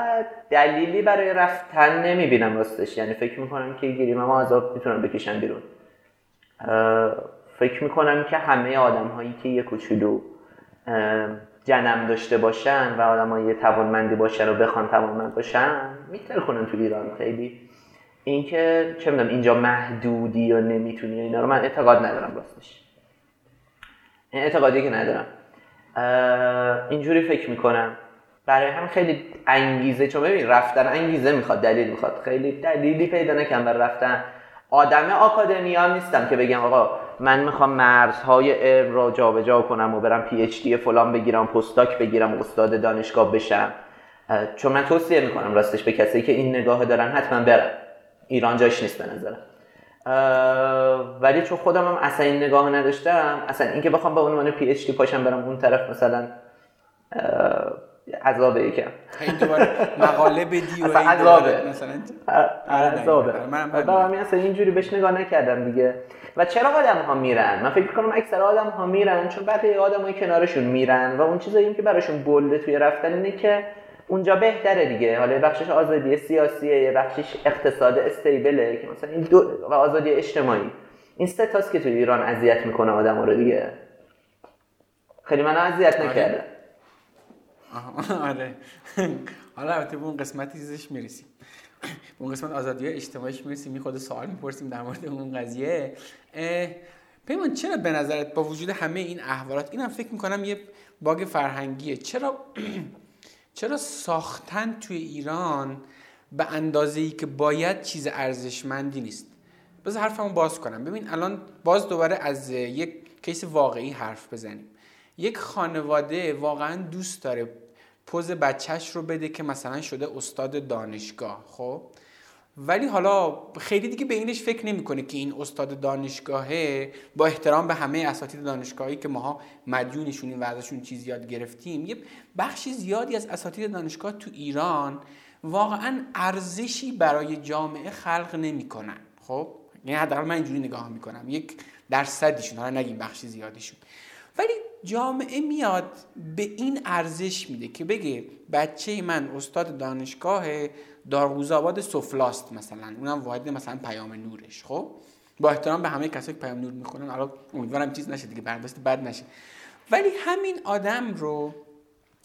دلیلی برای رفتن نمی‌بینم راستش. یعنی فکر می‌کنم که گیریم ما عذاب می‌تونم بکشن بیرون. فکر می‌کنم که همه آدم هایی که یه کوچولو جنم داشته باشن و آدم های توانمندی باشن و بخوان توانمند باشن میتر کنن تو ایران. خیلی اینکه چه می‌دونم اینجا محدودی یا نمی‌تونی اینا رو من اعتقاد ندارم راستش. این اعتقادی که ندارم. اینجوری فکر می‌کنم. برای هم خیلی انگیزه چون ببین رفتن انگیزه می‌خواد دلیل می‌خواد. خیلی دلیلی پیدا نکنم برای رفتن. آدم آکادمی نیستم که بگم آقا من می‌خوام مرزهای علم را جابجا کنم و برم پی اچ دی فلان بگیرم پستاک بگیرم استاد دانشگاه بشم. چون من توصیه می‌کنم راستش به کسی که این نگاه دارن حتما برن. ایران جاش نیست به نظرم. ولی چون خودم هم اصلا این نگاه نداشتم اصلا اینکه بخوام به عنوان پی اچ دی پاشم برم اون طرف مثلا عذابه یکم. این دوباره مقاله بدی و عذابه. مثلا. آره عذابه. آره، همین. همین اصلا اینجوری بهش نگاه نکردم دیگه. و چرا آدم ها میرن؟ من فکر کنم اکثر آدم ها میرن چون بقیه آدمای کنارشون میرن و اون چیزایی که براشون بلده توی رفتن اینه که اونجا بهتره دیگه. حالا یه بخشش آزادی سیاسیه یه بخشش اقتصاد استیبله که مثلا این دو و آزادی اجتماعی. این سه تاست که توی ایران اذیت می‌کنه آدم رو دیگه. خیلی من اذیت نکرده. آها، آره. حالا البته به اون قسمتی چیزش می‌رسیم. به اون قسمت آزادی اجتماعیش می‌رسیم می خود سوال می‌پرسیم در مورد اون قضیه. پیمان چرا به نظرت با وجود همه این احوالات اینم فکر می‌کنم یه باگ فرهنگیه. چرا چرا ساختن توی ایران به اندازه ای که باید چیز ارزشمندی نیست؟ بذار حرفمو باز کنم. ببین الان باز دوباره از یک کیس واقعی حرف بزنیم. یک خانواده واقعا دوست داره پوز بچهش رو بده که مثلا شده استاد دانشگاه خب؟ ولی حالا خیلی دیگه به اینش فکر نمی‌کنه که این استاد دانشگاهه. با احترام به همه اساتید دانشگاهی که ماها مدیونشونیم و ازشون چیز یاد گرفتیم یه بخشی زیادی از اساتید دانشگاه تو ایران واقعا ارزشی برای جامعه خلق نمی‌کنن. خب؟ یعنی حداقل من اینجوری نگاه می‌کنم. یک درصدیشون. حالا نگیم بخشی زیادیشون. ولی جامعه میاد به این ارزش میده که بگه بچه من استاد دانشگاه دارگوزآباد سفلاست مثلا. اونم واحد مثلا پیام نورش خب؟ با احترام به همه کسایی که پیام نور می‌خونن حالا امیدوارم چیز نشه دیگه برداشت بد نشه. ولی همین آدم رو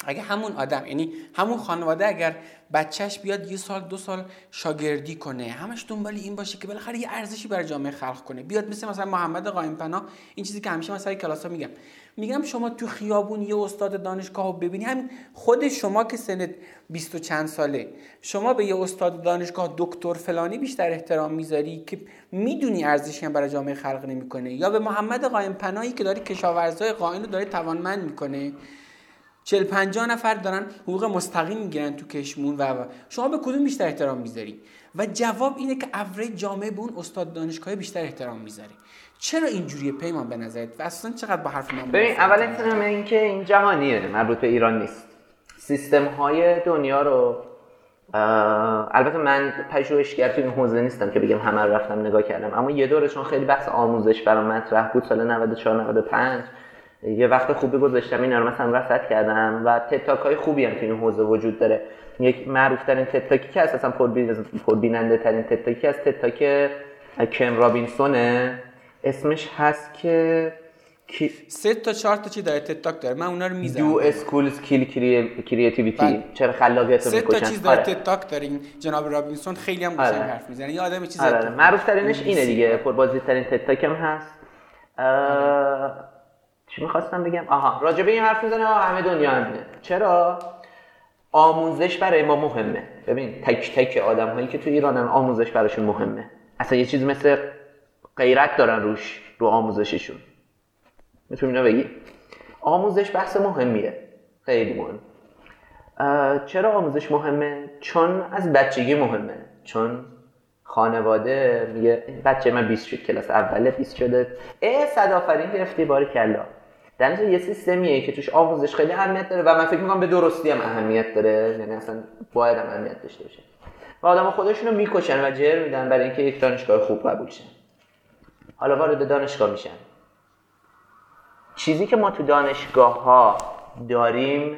اگه همون آدم یعنی همون خانواده اگر بچهش بیاد یه سال دو سال شاگردی کنه همش دنبال این باشه که بالاخره یه ارزشی برای جامعه خلق کنه. بیاد مثل مثلا محمد قائم پناه این چیزی که همیشه مثلا کلاس ها میگم. میگم شما تو خیابون یه استاد دانشگاه رو ببینی. همین خود شما که سنت بیست و چند ساله شما به یه استاد دانشگاه دکتر فلانی بیشتر احترام می‌ذاری که می‌دونی ارزشی هم برای جامعه خلق نمی‌کنه. یا به محمد قائم پناهی که داره کشاورزای قائم رو داره توانمند می‌کنه. چل پنجاه نفر دارن حقوق مستقیم می‌گیرن تو کشمون و شما به کدوم بیشتر احترام می‌ذاری؟ و جواب اینه که اوریج جامعه به اون استاد دانشگاه بیشتر احترام می‌ذاره چرا اینجوریه پیمان به نظرت؟ و اصلا چقدر با حرف من ببین؟ اول اینکه این جهانیه مربوط به ایران نیست. سیستم های دنیا رو البته من پژوهشگر تو این حوزه نیستم که بگم همه رفتم نگاه کردم اما یه دوره چون خیلی بحث آموزش برام مطرح بود سال 94 95 یه وقت خوبی گذاشتم اینا رو مثلا رصد کردم و TED Talk های خوبی هم تو این حوزه وجود داره. یک معروف ترین TED Talk ی که اساسا پربیننده ترین TED Talk ی از TED Talk کن رابینسونه. اسمش هست که کی- سه تا چهار تا چی داره؟ TED Talk داره. من اونا رو do می‌زنم schools kill creativity. چرا خلاقیت رو سه تا می‌کشن؟ چیز داره. آره. TED Talk داره. این جناب رابینسون خیلی هم قشنگ آره. حرف می‌زنه. یه آدم چیز آره. معروف ترینش اینه دیگه. پربازی ترین تتاک هم هست. چی می‌خواستم بگم؟ آها راجع به این حرف می‌زنه همه دنیا همینه چرا؟ آموزش برای ما مهمه. ببین تک تک آدم هایی که تو ایرانن آموزش براشون مهمه. اصلا یه چیز مثل غیرت دارن روش رو آموزششون. می‌تونی اینو بگی؟ آموزش بحث مهمیه. خیلی مهم. چرا آموزش مهمه؟ چون از بچگی مهمه. چون خانواده میگه بچه من 20 شد کلاس اوله 20 شده. اه صد آفرین گرفتی باری کلا. در نتیجه یه سیستمیه که توش آموزش خیلی اهمیت داره و من فکر می‌کنم به درستی هم اهمیت داره. یعنی اصلا باید هم اهمیت داشته باشه. و آدم خودشون رو می‌کشن و جر میدن برای اینکه یک دانشگاه خوب قبول شن حالا وارد دانشگاه میشن. چیزی که ما تو دانشگاه ها داریم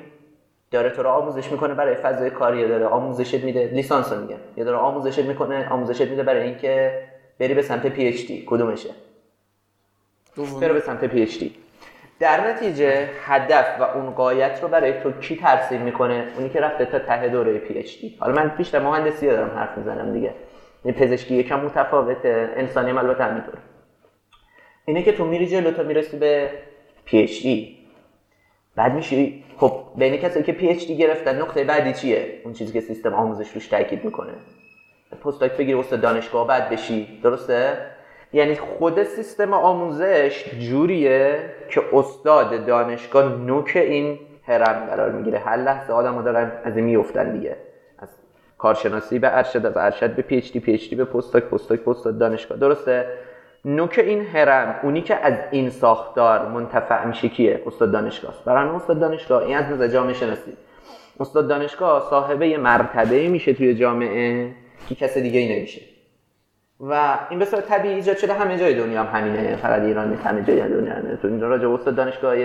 داره تو رو آموزش می‌کنه برای فضای کاری یا داره آموزشت میده. لیسانس رو میگم یا داره آموزشت می‌کنه آموزشت میده برای اینکه بری به سمت PhD کدومشه؟ دوم بره به سمت PhD در نتیجه هدف و اون غایت رو برای تو کی ترسیم می‌کنه؟ اونی که رفته تا ته دوره PhD حالا من بیشتر مهندسی دارم حرف می‌زنم دیگه. این پزشکی یکم متفاوته. انسانی هم البته همینطوره. اینه که تو میری جلو تا می‌رسی به PhD بعد میشی خب بین کسایی که PhD گرفتن نقطه بعدی چیه؟ اون چیزی که سیستم آموزش روش تاکید می‌کنه. postdoc بگیری استاد دانشگاه بعد بشی. درسته؟ یعنی خود سیستم آموزش جوریه که استاد دانشگاه نوک این هرم قرار می‌گیره. هر لحظه آدم دارن از این میفتن دیگه. از کارشناسی به ارشد از ارشد به PhD PhD به postdoc postdoc postdoc دانشگاه. درسته؟ نوک این هرم اونی که از این ساختار منتفع میشه کیه؟ استاد دانشگاه برای استاد دانشگاه این از نظر جامعه شناسی. استاد دانشگاه صاحبه مرتبه میشه توی جامعه که کس دیگه ای نمیشه. و این به صورت طبیعی ایجاد شده. همه جای دنیا هم همینه. فقط ایران نیست همه جای دنیا همینه تو اینجا راجع استاد دانشگاه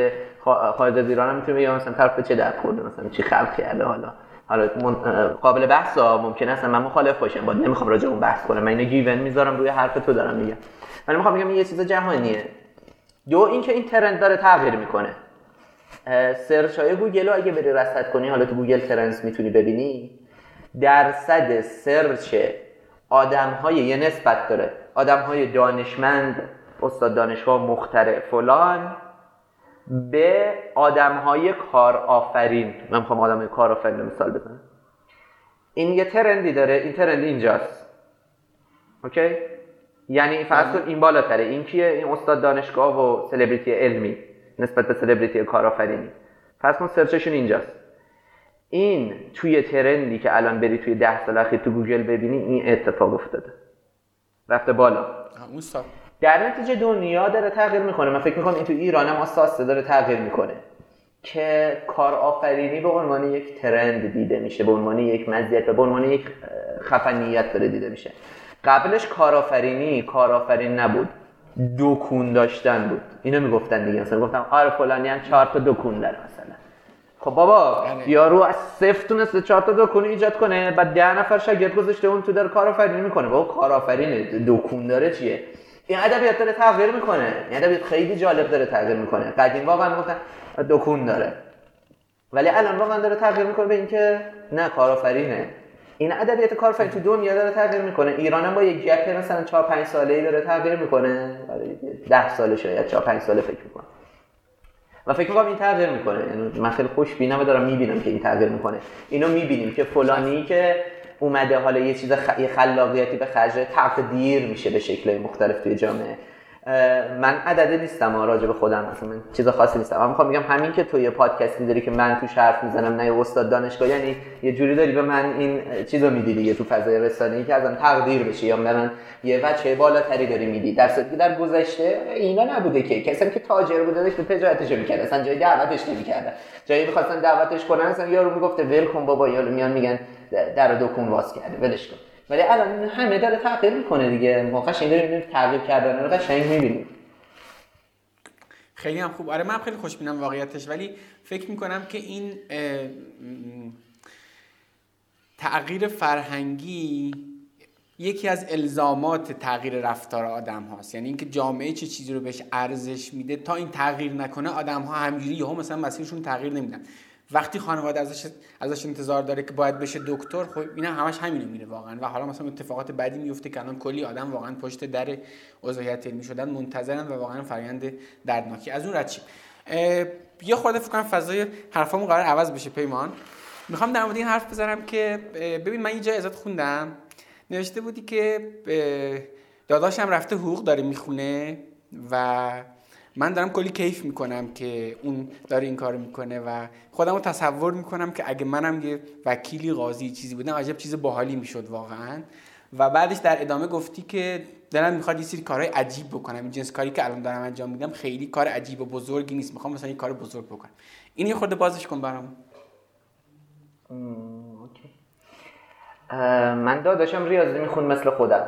خارج از ایران هم می‌تونه بگم مثلا طرف چه درد خورده مثلا چی خلق کرده حالا. حالا قابل بحث ها ممکن است من مخالف باشم. با نمی‌خوام راجع اون بحث کنم. من اینو گیون می‌ذارم روی حرف تو دارم میگم. من می‌خوام بگم یه چیز جهانیه. دو اینکه این trend داره تغییر می‌کنه. search های گوگل رو اگه بری رصد کنی حالا تو Google Trends می‌تونی ببینی درصد search آدم های یه نسبت داره. آدم های دانشمند استاد دانشگاه مخترع فلان به آدم های کار آفرین من می‌خوام آدم های کار آفرین مثال بزنم. این یه trend ی داره. این trend اینجاست. OK؟ یعنی فرض کن این بالاتره. این کیه؟ این استاد دانشگاه و سلبریتی علمی. نسبت به سلبریتی کارآفرینی. فرض کن search شون اینجاست. این توی trend ی که الان بری توی ده سال اخیر تو گوگل ببینی این اتفاق افتاده. رفته بالا. در نتیجه دنیا داره تغییر می‌کنه. من فکر می‌کنم این تو ایران هم آساسته داره تغییر می‌کنه. که کارآفرینی به عنوان یک trend دیده میشه به عنوان یک مزیت و به عنوان یک خفنیت داره دیده میشه. قبلش کارآفرینی کارآفرین نبود. دکون داشتن بود. اینو می‌گفتن دیگه. مثلا گفتم آره فلانی هم چهار تا دکون داره مثلا. خب بابا یعنی یارو از صفر تونسته چهار تا دکون ایجاد کنه بعد ده نفر شاگرد گذاشته اون تو داره کارآفرینی می‌کنه. بابا کارآفرینه دکون داره چیه؟ این ادبیات داره تغییر می‌کنه. این ادبیات خیلی جالب داره تغییر می‌کنه. قدیم واقعا گفتن دکون داره. ولی الان واقعا داره تغییر می‌کنه به اینکه نه کارآفرینه. این ادبیات کارآفرینی تو دنیا داره تغییر می‌کنه. ایران هم با یک گپ مثلا 4 5 ساله ای داره تغییر می‌کنه. 10 ساله شاید 4 5 ساله فکر می‌کنم. و فکر می‌کنم این تغییر می‌کنه. یعنی من خیلی خوش بینم و دارم می‌بینم که این تغییر می‌کنه. اینو می‌بینیم که فلانی که اومده حالا یه چیز خ... یه خلاقیتی به خرج تقدیر میشه به شکل مختلف توی جامعه. من عدده نیستم راجع به خودم. اصلا من چیز خاصی نیستم. اما می‌خوام بگم همین که تو یه پادکست می‌ذاری که من توش حرف می‌زنم نه استاد دانشگاه یعنی یه جوری داری به من این چیزو میدی دیگه تو فضای رسانه‌ای که ازم تقدیر بشه یا من یه بچه بالاتری داری میدی. در صورتی که در گذشته اینا نبوده که. کسی که تاجر بوده داشت تجارتش می‌کرد اصلا جای دعوتش نمی‌کردن. جایی می‌خواستن دعوتش کنن اصلا یارو می‌گفته ول بابا. یارو میان میگن در دکون واس کرده. ولش کن. ولی الان همه داره تغییر می‌کنه دیگه. ما قشنگ داریم تغییر کردن رو قشنگ می‌بینیم. خیلی هم خوب. آره من خیلی خوشبینم واقعیتش. ولی فکر می‌کنم که این تغییر فرهنگی یکی از الزامات تغییر رفتار آدم هاست. یعنی اینکه جامعه چه چیزی رو بهش ارزش میده تا این تغییر نکنه آدم ها همجوری یهو مثلا مسیرشون تغییر نمیدن. وقتی خانواده ازش ازش انتظار داره که باید بشه دکتر خب اینا همش همینو میره واقعا. و حالا مثلا اتفاقات بدی میفته که الان کلی آدم واقعا پشت در عضویت علمی شدن منتظرن و واقعا فرآیند دردناکی. از اون رد یه خورده فکر کنم فضای حرفامون قرار عوض بشه پیمان. می‌خوام در مورد این حرف بزنم که ببین من اینجا ازت خوندم. نوشته بودی که داداشم رفته حقوق داره می‌خونه و من دارم کلی کیف می‌کنم که اون داره این کار می‌کنه و خودم رو تصور می‌کنم که اگه منم یه وکیلی قاضی چیزی بودم عجب چیز باحالی می‌شد واقعا. و بعدش در ادامه گفتی که دلم می‌خواد یه سری کارهای عجیب بکنم. این جنس کاری که الان دارم انجام میدم خیلی کار عجیب و بزرگی نیست. می‌خوام مثلا یه کار بزرگ بکنم. این یه خورده بازش کن برام. من داداشم ریاضی میخون مثل خودم.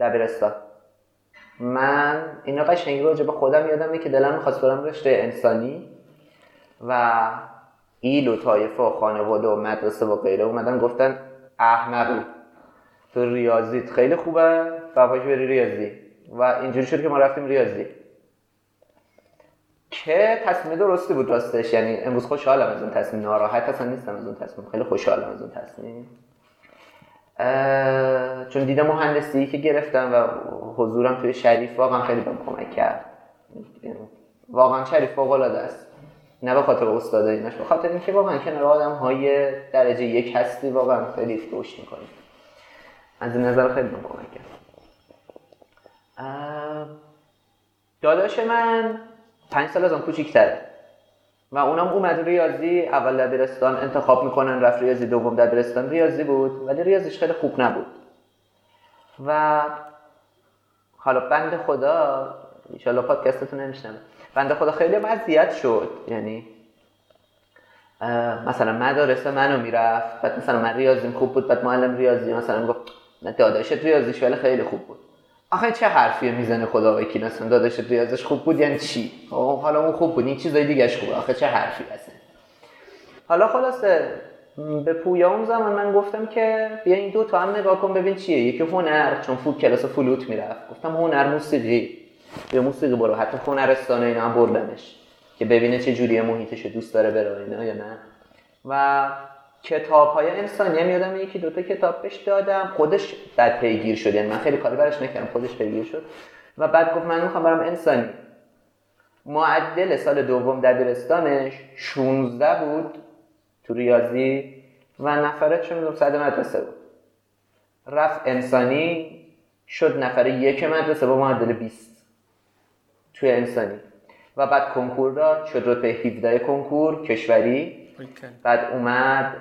دبیرستان. من اینا قشنگی راجع به خودم یادمه که دلم می‌خواست برم رشته انسانی و ایل و طایفه و خانواده و مدرسه و غیره اومدن گفتن احمقی تو ریاضیت خیلی خوبه فقط بری ریاضی. و اینجوری شد که ما رفتیم ریاضی. که تصمیم درستی بود راستش. یعنی امروز خوشحالم از اون تصمیم ناراحت اصلا نیستم از اون تصمیم. خیلی خوشحالم از اون تصمیم. چون دیدم مهندسی که گرفتم و حضورم توی شریف واقعا خیلی بهم کمک کرد. واقعا شریف فوق العاده است. نه به خاطر استادای اینش به خاطر اینکه واقعا کنار آدم های درجه یک هستی واقعا خیلی رشد می‌کنی. از نظر خیلی بهم کمک کرد. داداش من پنج سال از اون کوچیک‌تره. و اونم اومد ریاضی اول دبیرستان انتخاب می‌کنن رفت ریاضی دوم دبیرستان. ریاضی بود ولی ریاضیش خیلی خوب نبود. و حالا بند خدا ایشالا پادکستتون نمیشنم بند خدا خیلی مزیت شد. یعنی مثلا مدارس منو می‌رفت بعد مثلا من ریاضیم خوب بود بعد معلم ریاضی مثلا گفت داداشت ریاضیش ولی خیلی خوب بود. آخه چه حرفی می‌زنه خدا وکیل؟ اصلا داداشت ریاضیش خوب بود یعنی چی؟ خب، حالا اون خوب بود این چیزای دیگهش خوبه. آخه چه حرفی هست حالا خلاصه به پویا اون زمان من گفتم که بیا این دو تا هم نگاه کن ببین چیه. یکی هنر چون فوت کلاس فلوت می‌رفت. گفتم هنر موسیقی. یا موسیقی برو. حتی هنرستان اینا هم بردمش. که ببینه چه جوری محیطش دوست داره بره اینا یا نه. و کتاب های انسانی هم یادم یکی دوتا کتاب بهش دادم. خودش بعد پیگیر شد یعنی من خیلی کاری برش نکردم خودش پیگیر شد. و بعد گفت من می‌خوام برم انسانی. معدل سال دوم دبیرستانش 16 بود تو ریاضی و نفره می‌دونم صد مدرسه بود. رفت انسانی شد نفر یک مدرسه با معدل 20 توی انسانی. و بعد کنکور داد شد رتبه 17 کنکور کشوری. بعد اومد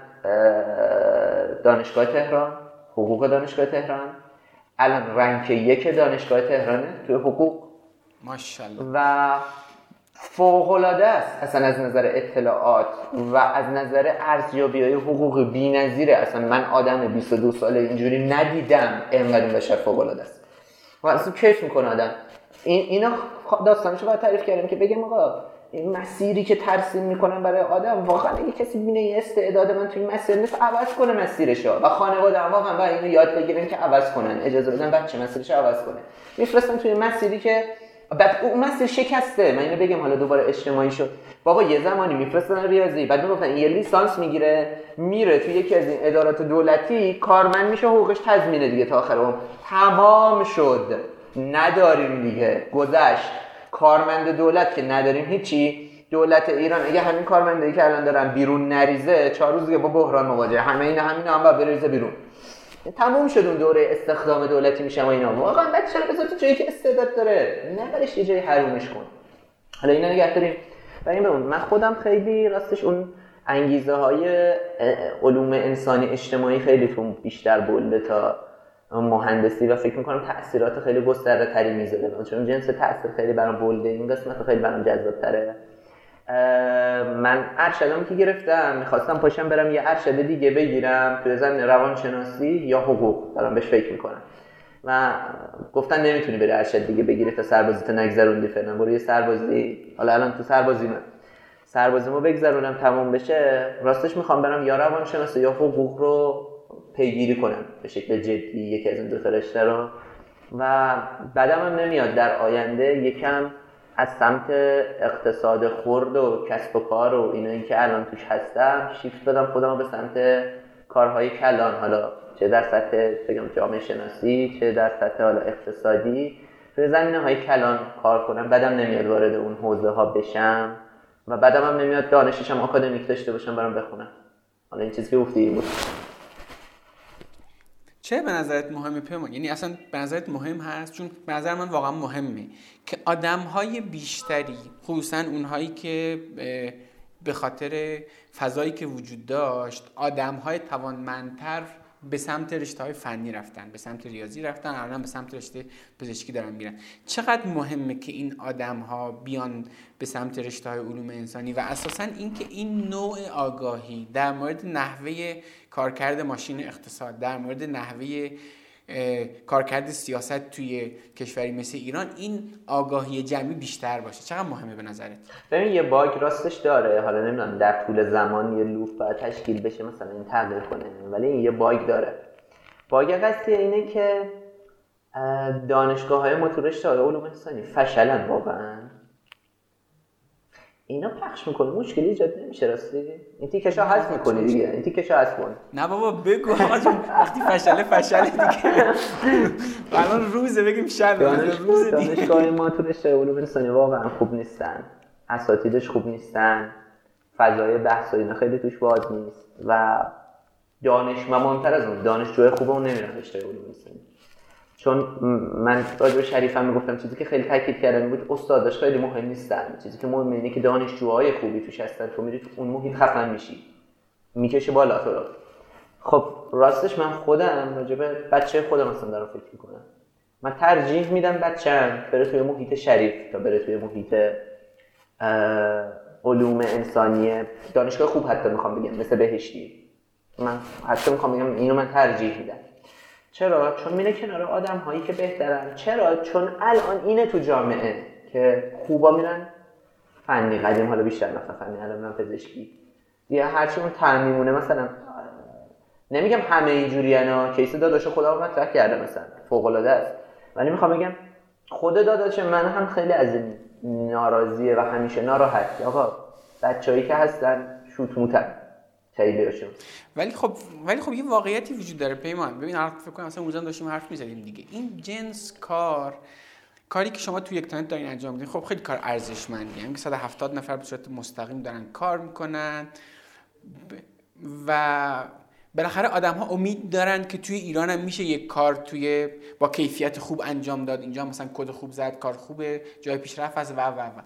دانشگاه تهران حقوق دانشگاه تهران. الان رنک یک دانشگاه تهرانه توی حقوق. ماشاءالله. و فوقلاده است اصلا از نظر اطلاعات و از نظر ارزیابی های حقوق بی نظیره اصلا من آدم 22 ساله اینجوری ندیدم اینقدر این بشر فوقلاده است. و اصلا کیف می‌کنه آدم. این اینا داستانشو باید تعریف کردم که بگم آقا این مسیری که ترسیم می‌کنن برای آدم واقعا اگه کسی بینه استعداد من توی مسیر نیست عوض کنه مسیرشو. و خانواده هم واقعا باید اینو یاد بگیرن که عوض کنن اجازه بدن بچه مسیرش عوض کنه. میفرستن توی مسیری که بعد اون مسیر شکسته. من اینو بگم حالا دوباره اجتماعی شد بابا یه زمانی میفرستن ریاضی بعد می‌گفتن یه لیسانس می‌گیره میره توی یکی از این ادارات دولتی کارمند میشه حقوقش تضمینه دیگه تا آخر اون تمام شد. نداریم دیگه. گذشت. کارمند دولت که نداریم هیچی. دولت ایران اگه همین کارمندایی که الان دارن بیرون نریزه چهار روز دیگه با بحران مواجه همه اینا همین هم باید بریزه بیرون. تموم شد اون دوره استخدام دولتی میشه و اینا. واقعا بعد چرا بذار تو که استعداد داره؟ نبرش یه جایی حرومش کن. حالا اینا نگه داریم. و این بمون من خودم خیلی راستش اون انگیزه های علوم انسانی اجتماعی خیلی تو بیشتر بلده تا مهندسی و فکر می‌کنم تاثیرات خیلی گسترده تری می‌ذاره. چون جنس تاثیر خیلی برام بلده این قسمت خیلی برام جذاب تره من ارشدم که گرفتم. می‌خواستم پاشم برم یه ارشد دیگه بگیرم توی زمین روانشناسی یا حقوق. دارم بهش فکر می‌کنم. و گفتن نمی‌تونی بری ارشد دیگه بگیری تا سربازی تا نگذروندی فعلا. برو یه سربازی. حالا الان تو سربازی من. سربازی ما بگذرونم تموم بشه. راستش می‌خوام برم یا روانشناسی یا حقوق رو پیگیری کنم به شکل جدی یکی از این دو تا رو. و بعدم هم نمیاد. در آینده یکم از سمت اقتصاد خرد و کسب و کار و اینایی که الان توش هستم شیفت دادم خودم به سمت کارهای کلان. حالا چه در سطح بگم جامعه شناسی چه در سطح حالا اقتصادی. توی زمینه های کلان کار کنم. بعدم نمیاد وارد اون حوزه ها بشم و بعدم هم نمیاد دانششم آکادمیک داشته باشم برام بخونم. حالا این چیزی که گفتی بود. چه به نظرت مهمه پیمان یعنی اصلا به نظرت مهم هست؟ چون به نظر من واقعا مهمه که آدم های بیشتری خصوصا اونهایی که به خاطر فضایی که وجود داشت آدم های توانمندتر به سمت رشته های فنی رفتن به سمت ریاضی رفتن الان به سمت رشته پزشکی دارن میرن. چقدر مهمه که این آدم ها بیان به سمت رشته های علوم انسانی و اساسا اینکه این نوع آگاهی در مورد نحوه کارکرد ماشین اقتصاد در مورد نحوه کارکرد سیاست توی کشوری مثل ایران این آگاهی جمعی بیشتر باشه. چقدر مهمه به نظرت؟ ببین یه باگ راستش داره. حالا نمی‌دونم در طول زمان یه لوپ باید تشکیل بشه مثلا این تغییر کنه. ولی این یه باگ داره. باگ قضیه اینه که دانشگاه های متورشته علوم انسانی فشلن واقعا. اینا پخش می‌کنه مشکلی ایجاد نمیشه راستی؟ این تیکشا حذف می‌کنی دیگه این تیکشا حذف کن. نه بابا بگو وقتی فشله فشله دیگه. الان روزه بگیم شب روز دیگه. دانشگاه ما تو رشته علوم انسانی واقعا خوب نیستن. اساتیدش خوب نیستن. فضای بحث و اینا خیلی توش باز نیست. و دانشمندتر از اون دانشجوی خوب اون نمیرن رشته علوم انسانی. چون من راجع شریفم می‌گفتم چیزی که خیلی تاکید کردن بود استاداش خیلی مهم نیستن. چیزی که مهمه اینه که دانشجوهای خوبی توش هستن تو میری اون محیط خفن میشی. می‌کشه بالا تو رو. خب راستش من خودم راجع به بچه خودم اصلا دارم فکر می‌کنم. من ترجیح میدم بچه‌م بره توی محیط شریف تا بره توی محیط علوم انسانی دانشگاه خوب حتی می‌خوام بگم مثل بهشتی. من حتی می‌خوام بگم اینو من ترجیح میدم. چرا؟ چون میره کنار آدم هایی که بهترن. چرا؟ چون الان اینه تو جامعه که خوبا میرن. فنی قدیم حالا بیشتر مثلا فنی الان من پزشکی. یا هرچی اون ترمیمونه مثلا نمیگم همه اینجوری ها کیس داداش خدا مطرح کرده مثلا فوق العاده است. ولی می‌خوام بگم خود داداش من هم خیلی از ناراضیه و همیشه ناراحت. آقا بچه‌ای که هستن شوت موتن. ولی خب ولی خب یه واقعیتی وجود داره پیمان. ببین الان فکر کنم مثلا اونجا داشتیم حرف می‌زدیم دیگه. این جنس کار کاری که شما تو یک تانت دارین انجام میدین خب خیلی کار ارزشمندیه. یعنی 170 نفر به صورت مستقیم دارن کار می‌کنن. و بالاخره آدم ها امید دارن که توی ایران هم میشه یک کار توی با کیفیت خوب انجام داد. اینجا مثلا کد خوب زد کار خوبه جای پیشرفت هست و و و.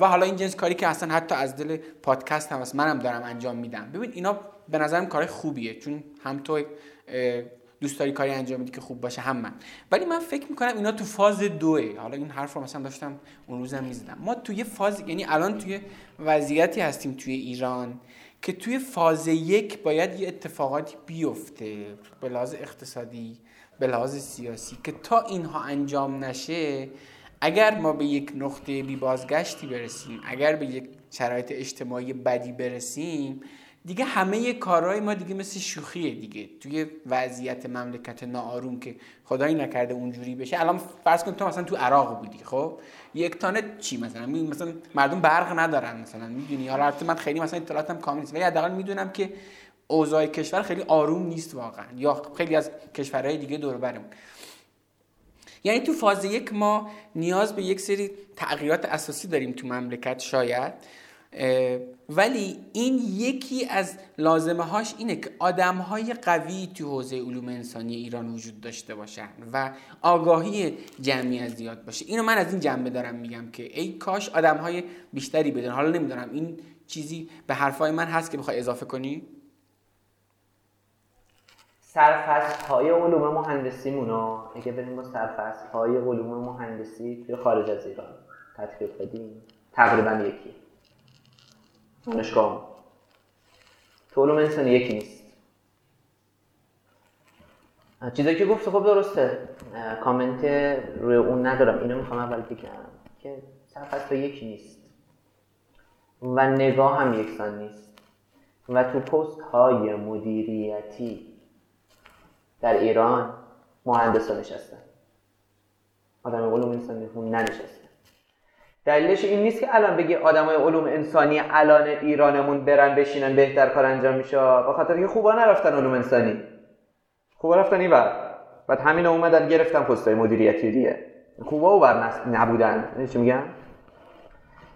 و حالا این جنس کاری که اصلا حتی از دل پادکست هم هست منم دارم انجام میدم. ببین اینا به نظرم کار خوبیه چون هم تو دوست داری کاری انجام میدی که خوب باشه هم من. ولی من فکر می‌کنم اینا تو فاز دوه. حالا این حرف رو مثلا داشتم اون روزم می‌زدم. ما توی فاز یعنی الان توی وضعیتی هستیم توی ایران که توی فاز یک باید یه اتفاقاتی بیفته به لحاظ اقتصادی به لحاظ سیاسی که تا اینها انجام نشه اگر ما به یک نقطه بی بازگشتی برسیم اگر به یک شرایط اجتماعی بدی برسیم دیگه همه کارهای ما دیگه مثل شوخیه دیگه. توی وضعیت مملکت ناآروم که خدایی نکرده اونجوری بشه. الان فرض کن تو مثلا تو عراق بودی خب؟ یک تانه چی مثلا؟ مثلا مردم برق ندارن مثلا می‌دونی؟ حالا من خیلی مثلا اطلاعاتم کامل نیست ولی حداقل می‌دونم که اوضاع کشور خیلی آروم نیست واقعا. یا خیلی از کشورهای دیگه دور برمون یعنی تو فاز یک ما نیاز به یک سری تغییرات اساسی داریم تو مملکت شاید. ولی این یکی از لازمه هاش اینه که آدم های قوی تو حوزه علوم انسانی ایران وجود داشته باشن و آگاهی جمعی زیاد باشه. اینو من از این جنبه دارم میگم که ای کاش آدم های بیشتری بدن حالا نمی‌دونم این چیزی به حرفای من هست که بخوای اضافه کنی؟ سرفصل های علوم مهندسی مونا اگه بریم با سرفصل های علوم مهندسی توی خارج از ایران تطبیق بدیم تقریبا یکی. دانشگاه تو علوم انسانی یکی نیست. چیزایی که گفت خب درسته. کامنت روی اون ندارم. اینو می‌خوام اول بگم که سرفصل یکی نیست و نگاه هم یکسان نیست. و تو پست های مدیریتی در ایران مهندس نشستن. آدم علوم انسانی ننشستن دلیلش این نیست که الان بگی آدمای علوم انسانی الان ایرانمون برن بشینن بهتر کار انجام میشه. با خاطر که خوبا نرفتن علوم انسانی. خوبا رفتن این بر بعد همین اومدن گرفتن پستای مدیریتی دیگه. خوبا او بر نبودن. چی میگم؟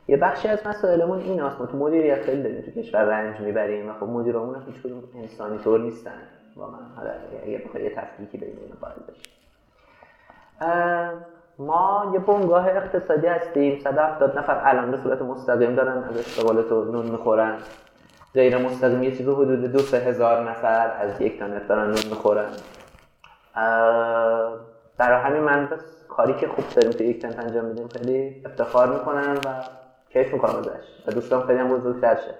یه بخشی از مسائلمون این ما تو مدیریت خیلی داریم تو کشور رنج می‌بریم و خب مدیرامون هم هیچ کدوم انسانی طور نیستن. واقعا. حالا اگه بخوای یه تفکیکی بین اینو قائل بشیم ما یه بنگاه اقتصادی هستیم. 170 نفر الان به صورت مستقیم دارن از اشتغال تو نون می‌خورن. غیر مستقیم یه چیز حدود دو سه هزار نفر از یک تانت دارن نون می‌خورن. برای همین من بس کاری که خوب داریم تو یک تنت انجام میدیم خیلی افتخار می‌کنن و کیف می‌کنم ازش. و دوستان خیلی هم بزرگتر شه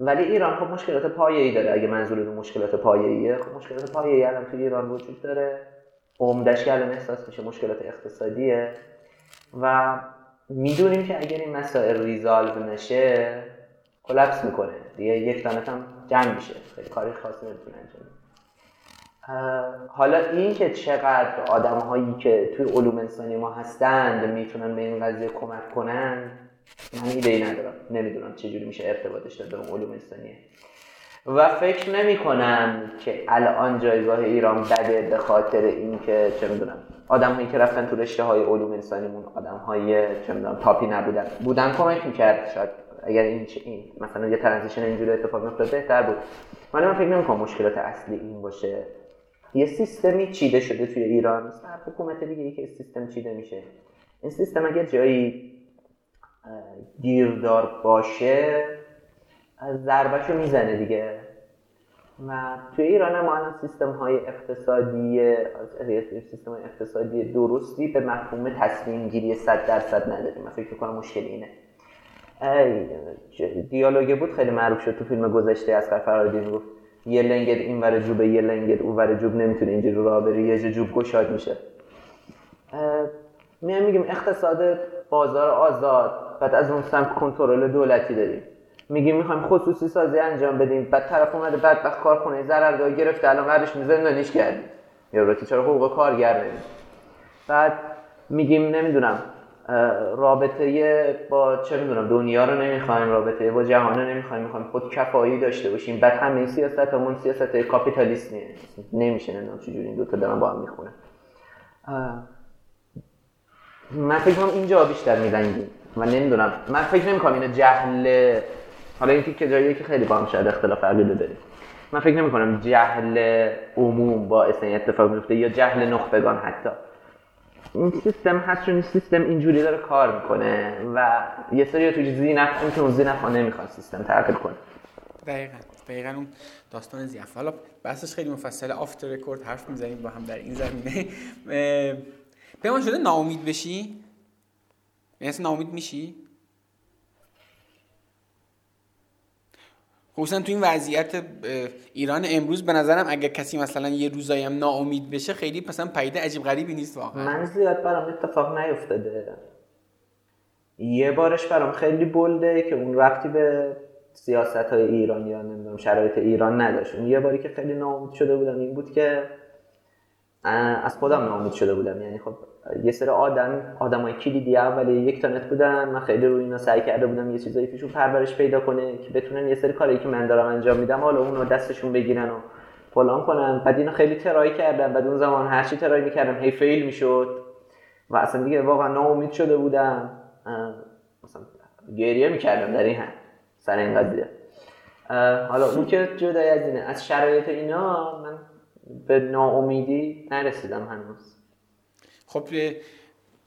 ولی ایران خب مشکلات پایه‌ای داره. اگه منظور مشکلات پایه‌ایه خب مشکلات پایه‌ای الان تو ایران وجود داره. عمدش که الان احساس میشه مشکلات اقتصادیه. و می‌دونیم که اگر این مسائل ریزالو نشه کلپس می‌کنه. دیگه یک دانت هم جمع میشه. خیلی کاری خاصی نمی‌تونه انجام. حالا این که چقدر آدم هایی که توی علوم انسانی ما هستند می‌تونن به این قضیه کمک کنن من ایده ای ندارم. نمی‌دونم چجوری میشه ارتباطش داد به علوم انسانیه و فکر نمی کنم که الان جایگاه ایران بده به خاطر اینکه چه می‌دونم آدم هایی که رفتن تو رشته های علوم انسانیمون آدم های چه می‌دونم تاپی نبودن. بودن کمک می‌کرد. شاید اگر این, این مثلا یه ترانزیشن اینجوری اتفاق میفته بهتر بود. ولی من فکر نمی مشکلات اصلی این باشه. یه سیستمی چیده شده توی ایران. مثل حکومت دیگه که سیستم چیده میشه. این سیستم اگر جایی گیردار باشه ضربشو می‌زنه دیگه. و توی ایران ما الان سیستم های اقتصادی سیستم های اقتصادی درستی به مفهوم تصمیم گیری 100 درصد نداریم. من فکر کنم مشکل اینه. دیالوگه بود خیلی معروف شد تو فیلم گذشته از فرادی گفت یه لنگت این ور جوبه یه لنگت اون ور جوب نمی‌تونه اینجوری راه بری یه جوب گشاد میشه. میام میگیم اقتصاد بازار آزاد. بعد از اون سمت کنترل دولتی داریم. میگیم می‌خوایم خصوصی سازی انجام بدیم. بعد طرف اومده بعد وقت کارخونه ضرر گرفته الان بعدش زندانیش کردیم. یا رو چرا حقوق کارگر نمید بعد میگیم نمی‌دونم رابطه با چه می‌دونم دنیا رو نمی‌خوایم رابطه با جهان رو نمی‌خوایم می‌خوایم خود کفایی داشته باشیم. بعد همه سیاست همون سیاست کاپیتالیست نمیشه نمی‌دونم چجوری این دوتا دارن با هم می‌خونه من فکر اینجا بیشتر میدنگیم من نمی‌دونم. من فکر نمی‌کنم اینو جهل حالا این که جاییه که خیلی با هم شاید اختلاف عقیده داریم. من فکر نمی کنم جهل عموم باعث این اتفاق میفته یا جهل نخبگان حتی. این سیستم هست چون سیستم اینجوری داره کار می‌کنه و یه سری تو زینف این که اون زینف نمی‌خواد سیستم تغییر کنه. دقیقا. دقیقا اون داستان زیف حالا بحثش خیلی مفصل آفتر رکورد حرف می‌زنیم با هم در این زمینه. به شده ناامید بشی؟ یعنی ناامید میشی؟ خصوصا تو این وضعیت ایران امروز به نظرم اگر کسی مثلا یه روزایی هم ناامید بشه خیلی مثلا پیده عجیب غریبی نیست واقعا من زیاد برام اتفاق نیفتاده یه بارش برام خیلی بلده که اون رفتی به سیاست های ایران یا نمی‌دونم شرایط ایران نداشت یه باری که خیلی ناامید شده بودم این بود که از خودم ناامید شده بودم. یعنی خب یه سری آدم آدمای کلیدی اولی یک تانت بودن. من خیلی روی اینا سعی کرده بودم یه چیزایی پیشون پرورش پیدا کنه که بتونن یه سری کاری که من دارم انجام میدم حالا اونو دستشون بگیرن و فلان کنن. بعد اینو خیلی ترای کردم بعد اون زمان هر چی ترای می‌کردم هی فیل می‌شد و اصلا دیگه واقعا ناامید شده بودم. مثلا گریه می‌کردم در این هم سر این قضیه. حالا اون که جدای از اینه. از شرایط اینا من به ناامیدی نرسیدم هنوز. خب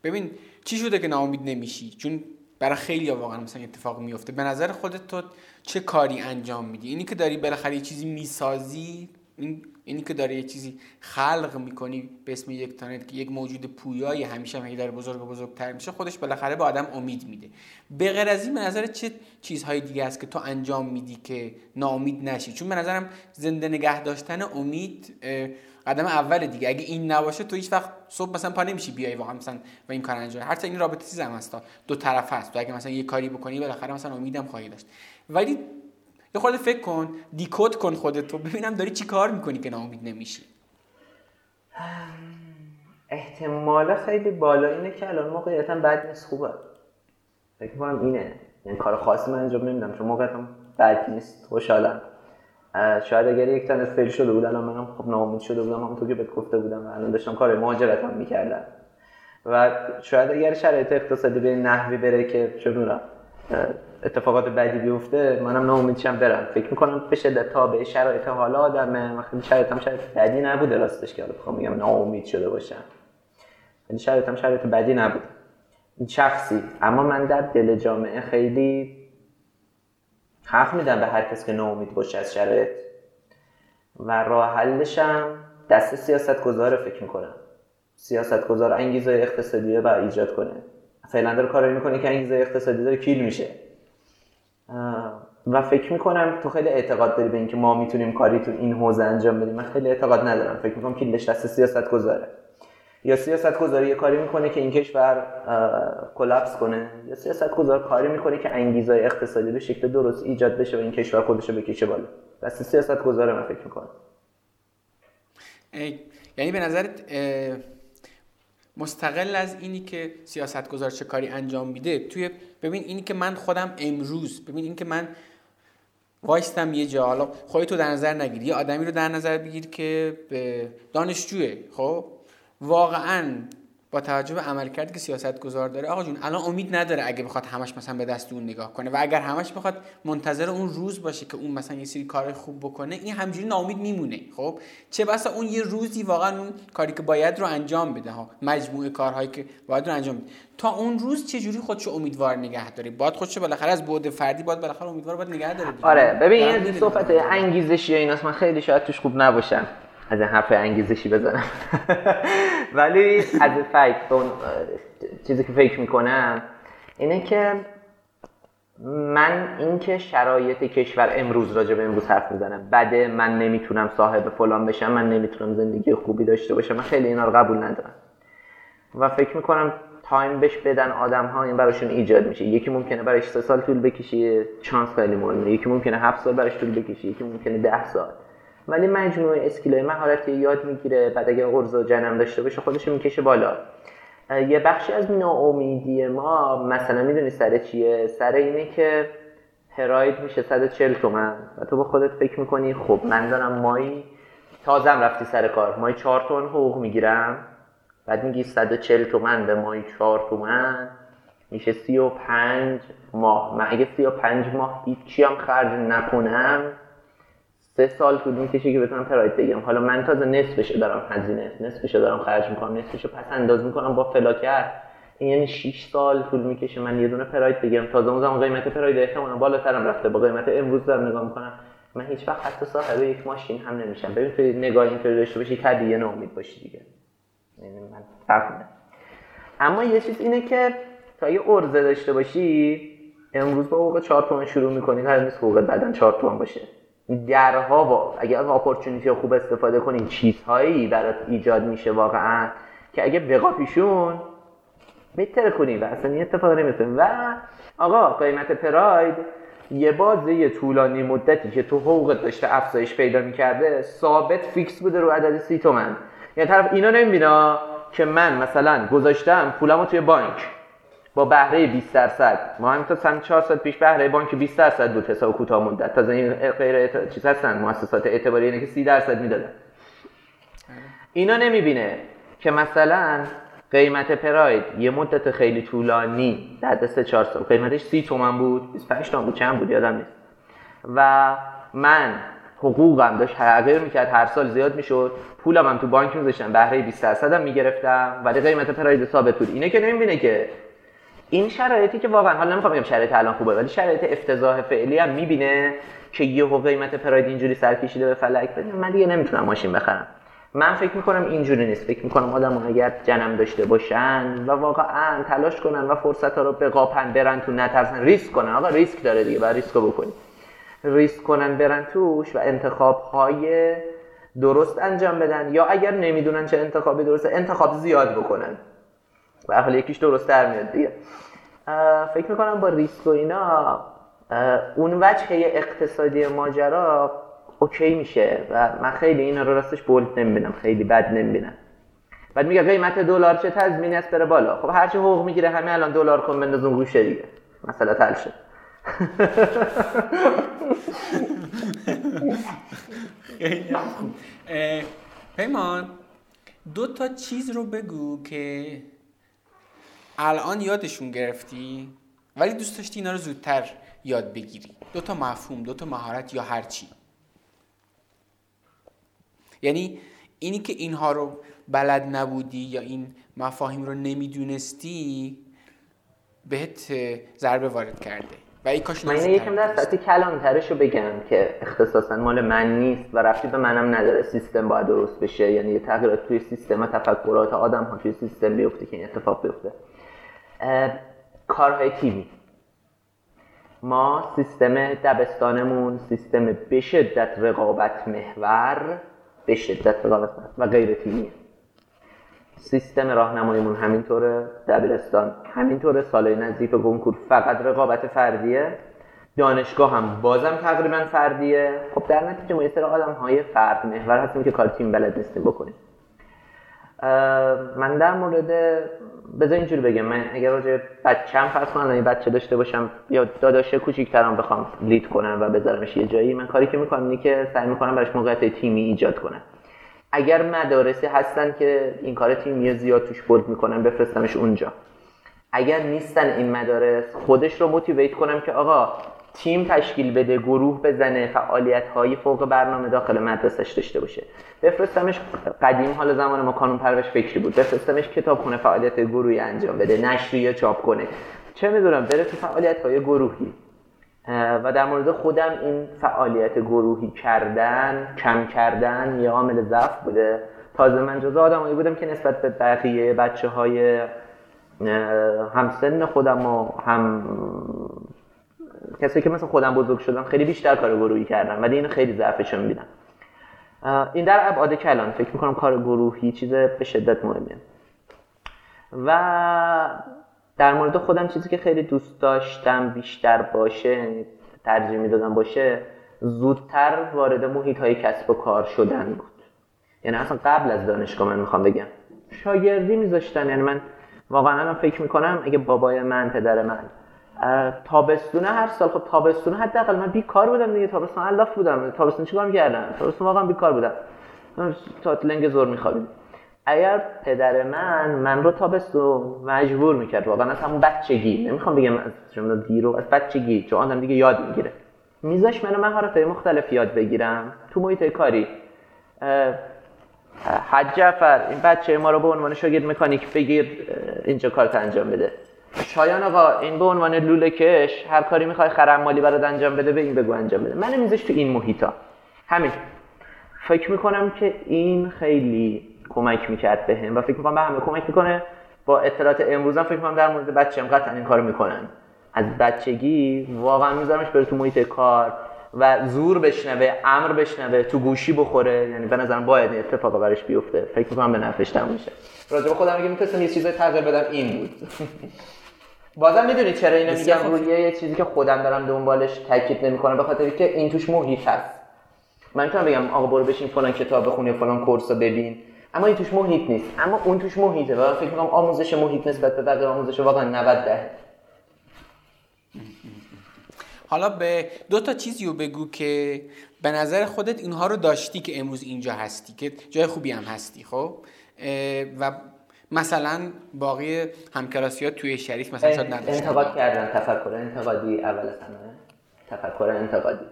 ببین چی شده که ناامید نمیشی؟ چون برای خیلی واقعا مثلا اتفاق میفته به نظر خودت تو چه کاری انجام میدی؟ اینی که داری بالاخره یه چیزی می‌سازی این اینی که داره یه چیزی خلق می‌کنی به اسم یک تانت که یک موجود پویایی همیشه هم در بزرگ و بزرگتر میشه خودش بالاخره به آدم امید میده. به غیر از این به نظر چه چیزهای دیگه است که تو انجام میدی که ناامید نشی؟ چون به نظرم زنده نگه داشتن امید قدم اول دیگه. اگه این نباشه تو هیچ وقت صبح مثلا پا نمیشی بیای واقعا مثلا و این کار انجام. هر این رابطه چیز هم هست دو طرف هست. تو اگه مثلا یه کاری بکنی بالاخره مثلا امیدم خواهی داشت. ولی یه خورده فکر کن دیکود کن خودتو ببینم داری چی کار می‌کنی که ناامید نمیشی. احتمال خیلی بالا اینه که الان موقعیتم بد نیست خوبه. فکر کنم اینه. یعنی کار خاصی من انجام نمیدم چون موقعیتم بد نیست خوشحالم. شاید اگر یک تن فیل شده بود الان منم خب ناامید شده بودم همونطور که بهت گفته بودم الان داشتم کار مهاجرت هم می‌کردم. و شاید اگر شرایط اقتصادی به نحوی بره که چه اتفاقات بدی بیفته منم ناامیدشم برم. فکر می‌کنم به شدت تابع شرایط حالا آدمه. وقتی شرایطم شرایط بدی نبوده. راستش که بخوام میگم ناامید شده باشم. یعنی شرایطم شرایط بدی نبود شخصی. اما من در دل جامعه خیلی حق میدم به هر کس که ناامید باشه از شرایط. و راه حلشم دست سیاست گذاره فکر می‌کنم. سیاست گذار انگیزه اقتصادی رو ایجاد کنه. فعلا داره کاری می‌کنه که انگیزه اقتصادی داره کیل میشه. و فکر می‌کنم تو خیلی اعتقاد داری به اینکه ما می‌تونیم کاری تو این حوزه انجام بدیم. من خیلی اعتقاد ندارم. فکر می‌کنم کیلش دست سیاست گذاره یا سیاست گذاری یه کاری می‌کنه که این کشور کلپس کنه یا سیاست گذار کاری می‌کنه که انگیزه اقتصادی به شکل درست ایجاد بشه و این کشور خودش رو بکشه بالا. دست سیاست گذاره من فکر می‌کنم. یعنی به نظرت مستقل از اینی که سیاست گذار چه کاری انجام میده توی ببین اینی که من خودم امروز ببین اینی که من وایستم یه جا. حالا خودتو در نظر نگیر یه آدمی رو در نظر بگیر که دانشجوه خب؟ واقعا با توجه به عملکردی که سیاست گذار داره آقا جون الان امید نداره اگه بخواد همش مثلا به دست اون نگاه کنه و اگر همش بخواد منتظر اون روز باشه که اون مثلا یه سری کار خوب بکنه این همجوری ناامید میمونه. خب؟ چه بسا اون یه روزی واقعا اون کاری که باید رو انجام بده ها. مجموعه کارهایی که باید رو انجام بده. تا اون روز چه جوری خودشو امیدوار نگه داره باید خودشو بالاخره از بعد فردی باید بالاخره امیدوار باید نگه داره آره ببین این صحبت انگیزشی ایناست من خیلی شاید توش خوب نباشم. از این حرف انگیزشی بزنم. ولی از فکت چیزی که فکر می‌کنم اینه که من اینکه شرایط کشور امروز راجع به امروز حرف می‌زنم. بده من نمی‌تونم صاحب فلان بشم من نمی‌تونم زندگی خوبی داشته باشم. من خیلی اینا رو قبول ندارم. و فکر می‌کنم تایم بهش بدن آدم ها این براشون ایجاد میشه. یکی ممکنه برایش سه سال طول بکشه چانس خیلی مهمه. یکی ممکنه هفت سال براش طول بکشه. یکی ممکنه ده سال. ولی مجموعه اسکیلای مهارتی یاد می‌گیره بعد اگه قرض و جنم داشته باشه خودش می‌کشه بالا. یه بخشی از ناامیدی ما مثلا می‌دونی سر چیه؟ سر اینه که پراید میشه 140 تومن. و تو با خودت فکر می‌کنی خب من دارم مایی تازم رفتی سر کار. مایی 4 تومن حقوق می‌گیرم. بعد میگی 140 تومن به مایی 4 تومن. میشه 35 ماه. من اگه 35 ماه هیچی هم خرج نکنم سه سال طول می‌کشه که بتونم پراید بگیرم. حالا من تازه نصفش دارم هزینه نصفش دارم خرج می‌کنم نصفش پس انداز می‌کنم با فلاکر. این یعنی 6 سال طول می‌کشه من یه دونه پراید بگیرم. تازه اون زمان قیمت پراید احتمالاً بالاترم رفته. با قیمت امروز دارم نگاه می‌کنم. من هیچ وقت حتی صاحب یک ماشین هم نمیشم. ببین تو نگاه اینطوری داشته باشی طبیعیه ناامید باشی دیگه. یعنی من اما یه چیز اینه که تا یه ارزه داشته باشی امروز با حقوق 4 تومن شروع می‌کنی. هر نیست حقوق بعدن 4 تومن باشه. درها با اگه از اپورتونیتی خوب استفاده کنین چیزهایی برات ایجاد میشه واقعا که اگه بقا پیشون میتره کنی و اصلا این اتفاق نمیفته. و آقا قیمت پراید یه بازه طولانی مدتی که تو حقوقت داشته افزایش پیدا می‌کرده ثابت فیکس بوده رو عدد سی تومن. یعنی طرف اینا نمیبینا که من مثلا گذاشتم پولمو توی بانک. با بهره 20 درصد. ما هم تا سن 4 سال پیش بهره بانک 20 درصد بود حساب کوتاه مدت. تازه این غیر اعت... چیز هستن مؤسسات اعتباری اینه که 30 درصد می‌دادن. اینا نمی‌بینه که مثلا قیمت پراید یه مدت خیلی طولانی در 3 4 سال. قیمتش 30 تومن بود 25 تومن بود چند بود؟ یادم نیست. و من حقوقم داشت تغییر می‌کرد هر سال زیاد می‌شد پولم هم تو بانک میذاشتم بهره 20 درصد هم می‌گرفتم ولی قیمت پراید ثابت بود. اینه که نمی‌بینه که این شرایطی که واقعا حالا نمی‌خوام بگم شرایط الان خوبه ولی شرایط افتضاح فعلی هم می‌بینه که یهو قیمت پراید اینجوری سر کشیده به فلک بده. من دیگه نمی‌تونم ماشین بخرم. من فکر می‌کنم اینجوری نیست. فکر می‌کنم آدم اگر جنم داشته باشن و واقعا تلاش کنن و فرصت ها رو بقاپن برن تو نترسن ریسک کنن. آقا ریسک داره دیگه باید ریسک بکنید ریسک کنن برن توش و انتخاب های درست انجام بدن. یا اگر نمی‌دونن چه انتخابی درسته انتخاب زیاد بکنن. و حال یکیش درست در میاد دیگه. فکر می‌کنم با ریسک و اینا اون وجه اقتصادی ماجرا اوکی میشه و من خیلی اینا رو راستش بولد نمی‌بینم خیلی بد نمی‌بینم. بعد میگه قیمت دلار چه تضمینی است؟ بره بالا. خب هرچی حقوق می‌گیره همه الان دلار کن بنداز اون گوشه دیگه. مسئله حل شد. پیمان دو تا چیز رو بگو که الان یادشون گرفتی؟ ولی دوست داشتی اینا رو زودتر یاد بگیری. دو تا مفهوم دو تا مهارت یا هر چی. یعنی اینی که اینها رو بلد نبودی یا این مفاهیم رو نمی‌دونستی بهت ضربه وارد کرده. و این کاش من یکم در سطح کلانترش رو بگم که اختصاصا مال من نیست و رفتی به منم نداره سیستم باید درست بشه. یعنی یه تغییرات توی سیستم و تفکرات آدم ها توی سیستم بیفته که این اتفاق بیفته. کارهای تیمی. ما سیستم دبستانمون سیستم به شدت رقابت محور به شدت رقابت و غیر تیمی. سیستم راهنماییمون همینطوره دبیرستان همینطوره سالهای نزدیک کنکور فقط رقابت فردیه. دانشگاه هم بازم تقریبا فردیه. خب در نتیجه ما یه سر آدم های فرد محور هستیم که کار تیم بلد نیستیم بکنیم. من در مورد بذار اینجوری بگم من اگر راجع بچه‌م فرض کنم یه بچه داشته باشم یا داداشه کوچیک‌ترم بخوام لید کنم و بذارمش یه جایی من کاری که می‌کنم اینه که سعی می‌کنم براش موقعیت تیمی ایجاد کنم. اگر مدارسی هستن که این کار تیمی زیاد توش بولد می‌کنن بفرستمش اونجا. اگر نیستن این مدارس خودش رو موتیویت کنم که آقا تیم تشکیل بده گروه بزنه فعالیت های فوق برنامه داخل مدرسش داشته باشه. بفرستمش قدیم حال زمان ما کانون پرورش فکری بود. بفرستمش کتاب کنه فعالیت گروهی انجام بده نشریه چاپ کنه چه می‌دونم بره تو فعالیت های گروهی و در مورد خودم این فعالیت گروهی کردن کم کردن یه عامل ضعف بوده. تازه من جزا آدمایی بودم که نسبت به بقیه بچه های همسن خودم و هم کسی که مثل خودم بزرگ شدم خیلی بیشتر کار گروهی کردم ولی اینو خیلی ضعفش می‌بینم این در ابعاد کلان. فکر می‌کنم کار گروهی چیز به شدت مهمیه و در مورد خودم چیزی که خیلی دوست داشتم بیشتر باشه ترجیح می‌دادم باشه زودتر وارد محیط های کسب و کار شدن بود. یعنی اصلا قبل از دانشگاه من می‌خوام بگم. شاگردی میذاشتن یعنی من واقعا الان فکر می‌کنم اگه بابای من پدر من تابستونه هر سال خب تابستونه حداقل من بیکار بودم دیگه. تابستون الاف بودم. تابستون چیکار می‌کردم؟ تابستون واقعا بیکار بودم. تا لنگ زور میخوابیدم. اگر پدر من من رو تابستون مجبور می‌کرد. واقعا از همون بچگی. نمی‌خوام بگم از شما دیرو از بچگی. چون آدم دیگه یاد می‌گیره. میذاش منو مهارت مختلف یاد بگیرم. تو محیط کاری. حج جعفر این بچه ما رو به عنوان شاگرد مکانیک بگیر اینجا کارت انجام بده. شایان آقا این به عنوان لوله کش هر کاری می‌خوای خرم مالی برات انجام بده به این بگو انجام بده. من میذاش تو این محیطا. همین. فکر می‌کنم که این خیلی کمک می‌کرد بهم و فکر می‌کنم به همه کمک می‌کنه. با اطلاعات امروزم فکر می‌کنم در مورد بچه‌م قطعا این کارو می‌کنن. از بچگی واقعا میذارمش بره تو محیط کار و زور بشنوه امر بشنوه تو گوشی بخوره. یعنی به نظرم باید این اتفاق برش بیفته. فکر می‌کنم به نفعش میشه راجع به خودم میگم می‌تونستم یه چیزای تغییر بدم. این بود. بازم می‌دونی چرا اینو میگم؟ روی یه چیزی که خودم دارم دنبالش تاکید نمی‌کنم به خاطر که این توش محیط هست. من می‌تونم بگم آقا برو بشین فلان کتاب بخون یا فلان کورس رو ببین. اما این توش محیط نیست. اما اون توش محیطه و فکر می‌کنم آموزش محیط نسبت به بقیه آموزش واقعا 90 ده حالا به دو تا چیزی رو بگو که به نظر خودت اینها رو داشتی که امروز اینجا هستی که جای خوبی هم هستی خب؟ و مثلا باقی همکلاسی ها توی شریف مثلا شاید نداشتن انتقاد کردن تفکر انتقادی اول از همه. تفکر انتقادی.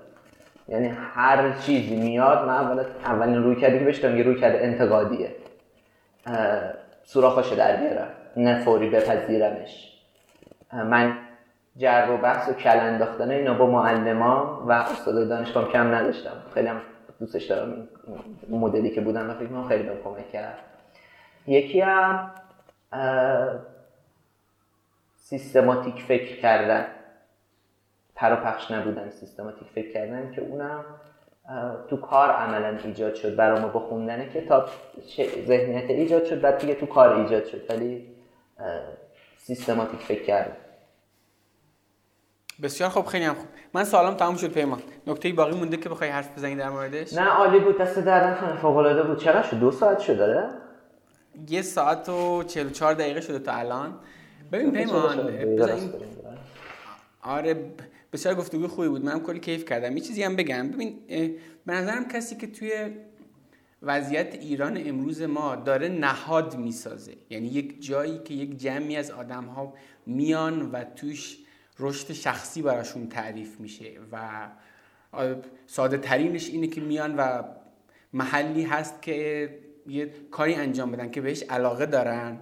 یعنی هر چیزی میاد من اول اولین روی کردی که بشتم یه روی کرده انتقادیه. سوراخاشو در بیارم نه فوری بپذیرمش. من جر و بحث و کل انداختن اینا با معلمان و استاد دانشگاه کم نداشتم. خیلی هم دوستش دارم. این مدلی که بودم و فکر خیلی بهم کمک کرد. یکی هم سیستماتیک فکر کردن. پخش نبودن سیستماتیک فکر کردن که اونم تو کار عملا ایجاد شد برای ما با خوندن کتاب ذهنیت ایجاد شد بعد دیگه تو کار ایجاد شد. ولی سیستماتیک فکر کردن بسیار خوب خیلی هم خوب. من سوالم تموم شد پیمان نکته باقی مونده که بخوای حرف بزنی در موردش؟ نه عالی بود. دست در فوق العاده بود. چقدر شد؟ دو ساعت شد داره یه ساعت و 44 دقیقه شده تا الان. ببین پیمان آره بسیار گفتگو خوبی بود. منم کلی کیف کردم. یه چیزی هم بگم. ببین به نظرم کسی که توی وضعیت ایران امروز ما داره نهاد می‌سازه. یعنی یک جایی که یک جمعی از آدم ها میان و توش رشد شخصی براشون تعریف میشه و ساده ترینش اینه که میان و محلی هست که یه کاری انجام بدن که بهش علاقه دارن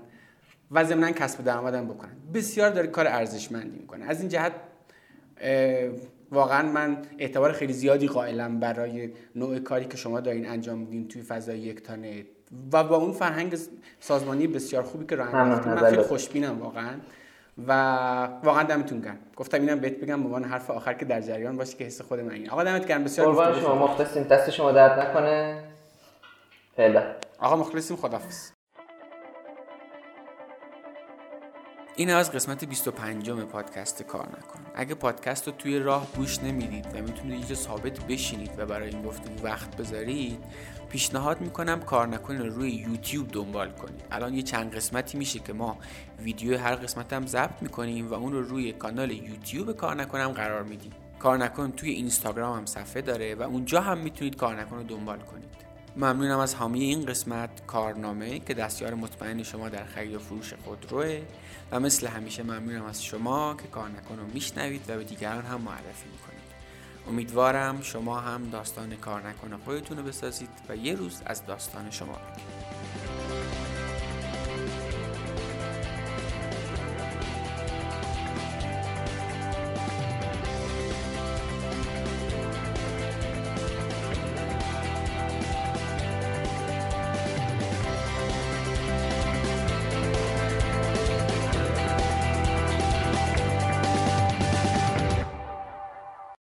و ضمنا کسب درآمدم بکنن. بسیار داره کار ارزشمندی می‌کنه. از این جهت واقعا من اعتبار خیلی زیادی قائلم برای نوع کاری که شما دارین انجام میدین توی فضای یک تانه و با اون فرهنگ سازمانی بسیار خوبی که راه من خیلی خوشبینم واقعا. و واقعا دمتون گرم. گفتم اینم بهت بگم به عنوان حرف آخر که در جریان باشه که حس خود من این آقا دمت گرم. بسیار قربان شما. مخلصیم دست شما درد نکنه. فعلا. آقا مخلصیم خدافظ این از قسمت 25 پادکست کار نکن. اگه پادکست رو توی راه گوش نمی‌دید و می‌تونید اینجا ثابت بشینید و برای این گفتگو وقت بذارید پیشنهاد می‌کنم کار نکن رو روی یوتیوب دنبال کنید. الان یه چند قسمتی میشه که ما ویدیو هر قسمت هم ضبط می‌کنیم و اون رو روی کانال یوتیوب کار نکنم قرار میدیم. کار نکن توی اینستاگرام هم صفحه داره و اونجا هم می‌تونید کار نکن رو دنبال کنید. ممنونم از حامی این قسمت کارنامه که دستیار مطمئن شما در خرید و فروش خودروه و مثل همیشه ممنونم از شما که کار نکن رو میشنوید و به دیگران هم معرفی می‌کنید. امیدوارم شما هم داستان کار نکن خودتون رو بسازید و یه روز از داستان شما بگید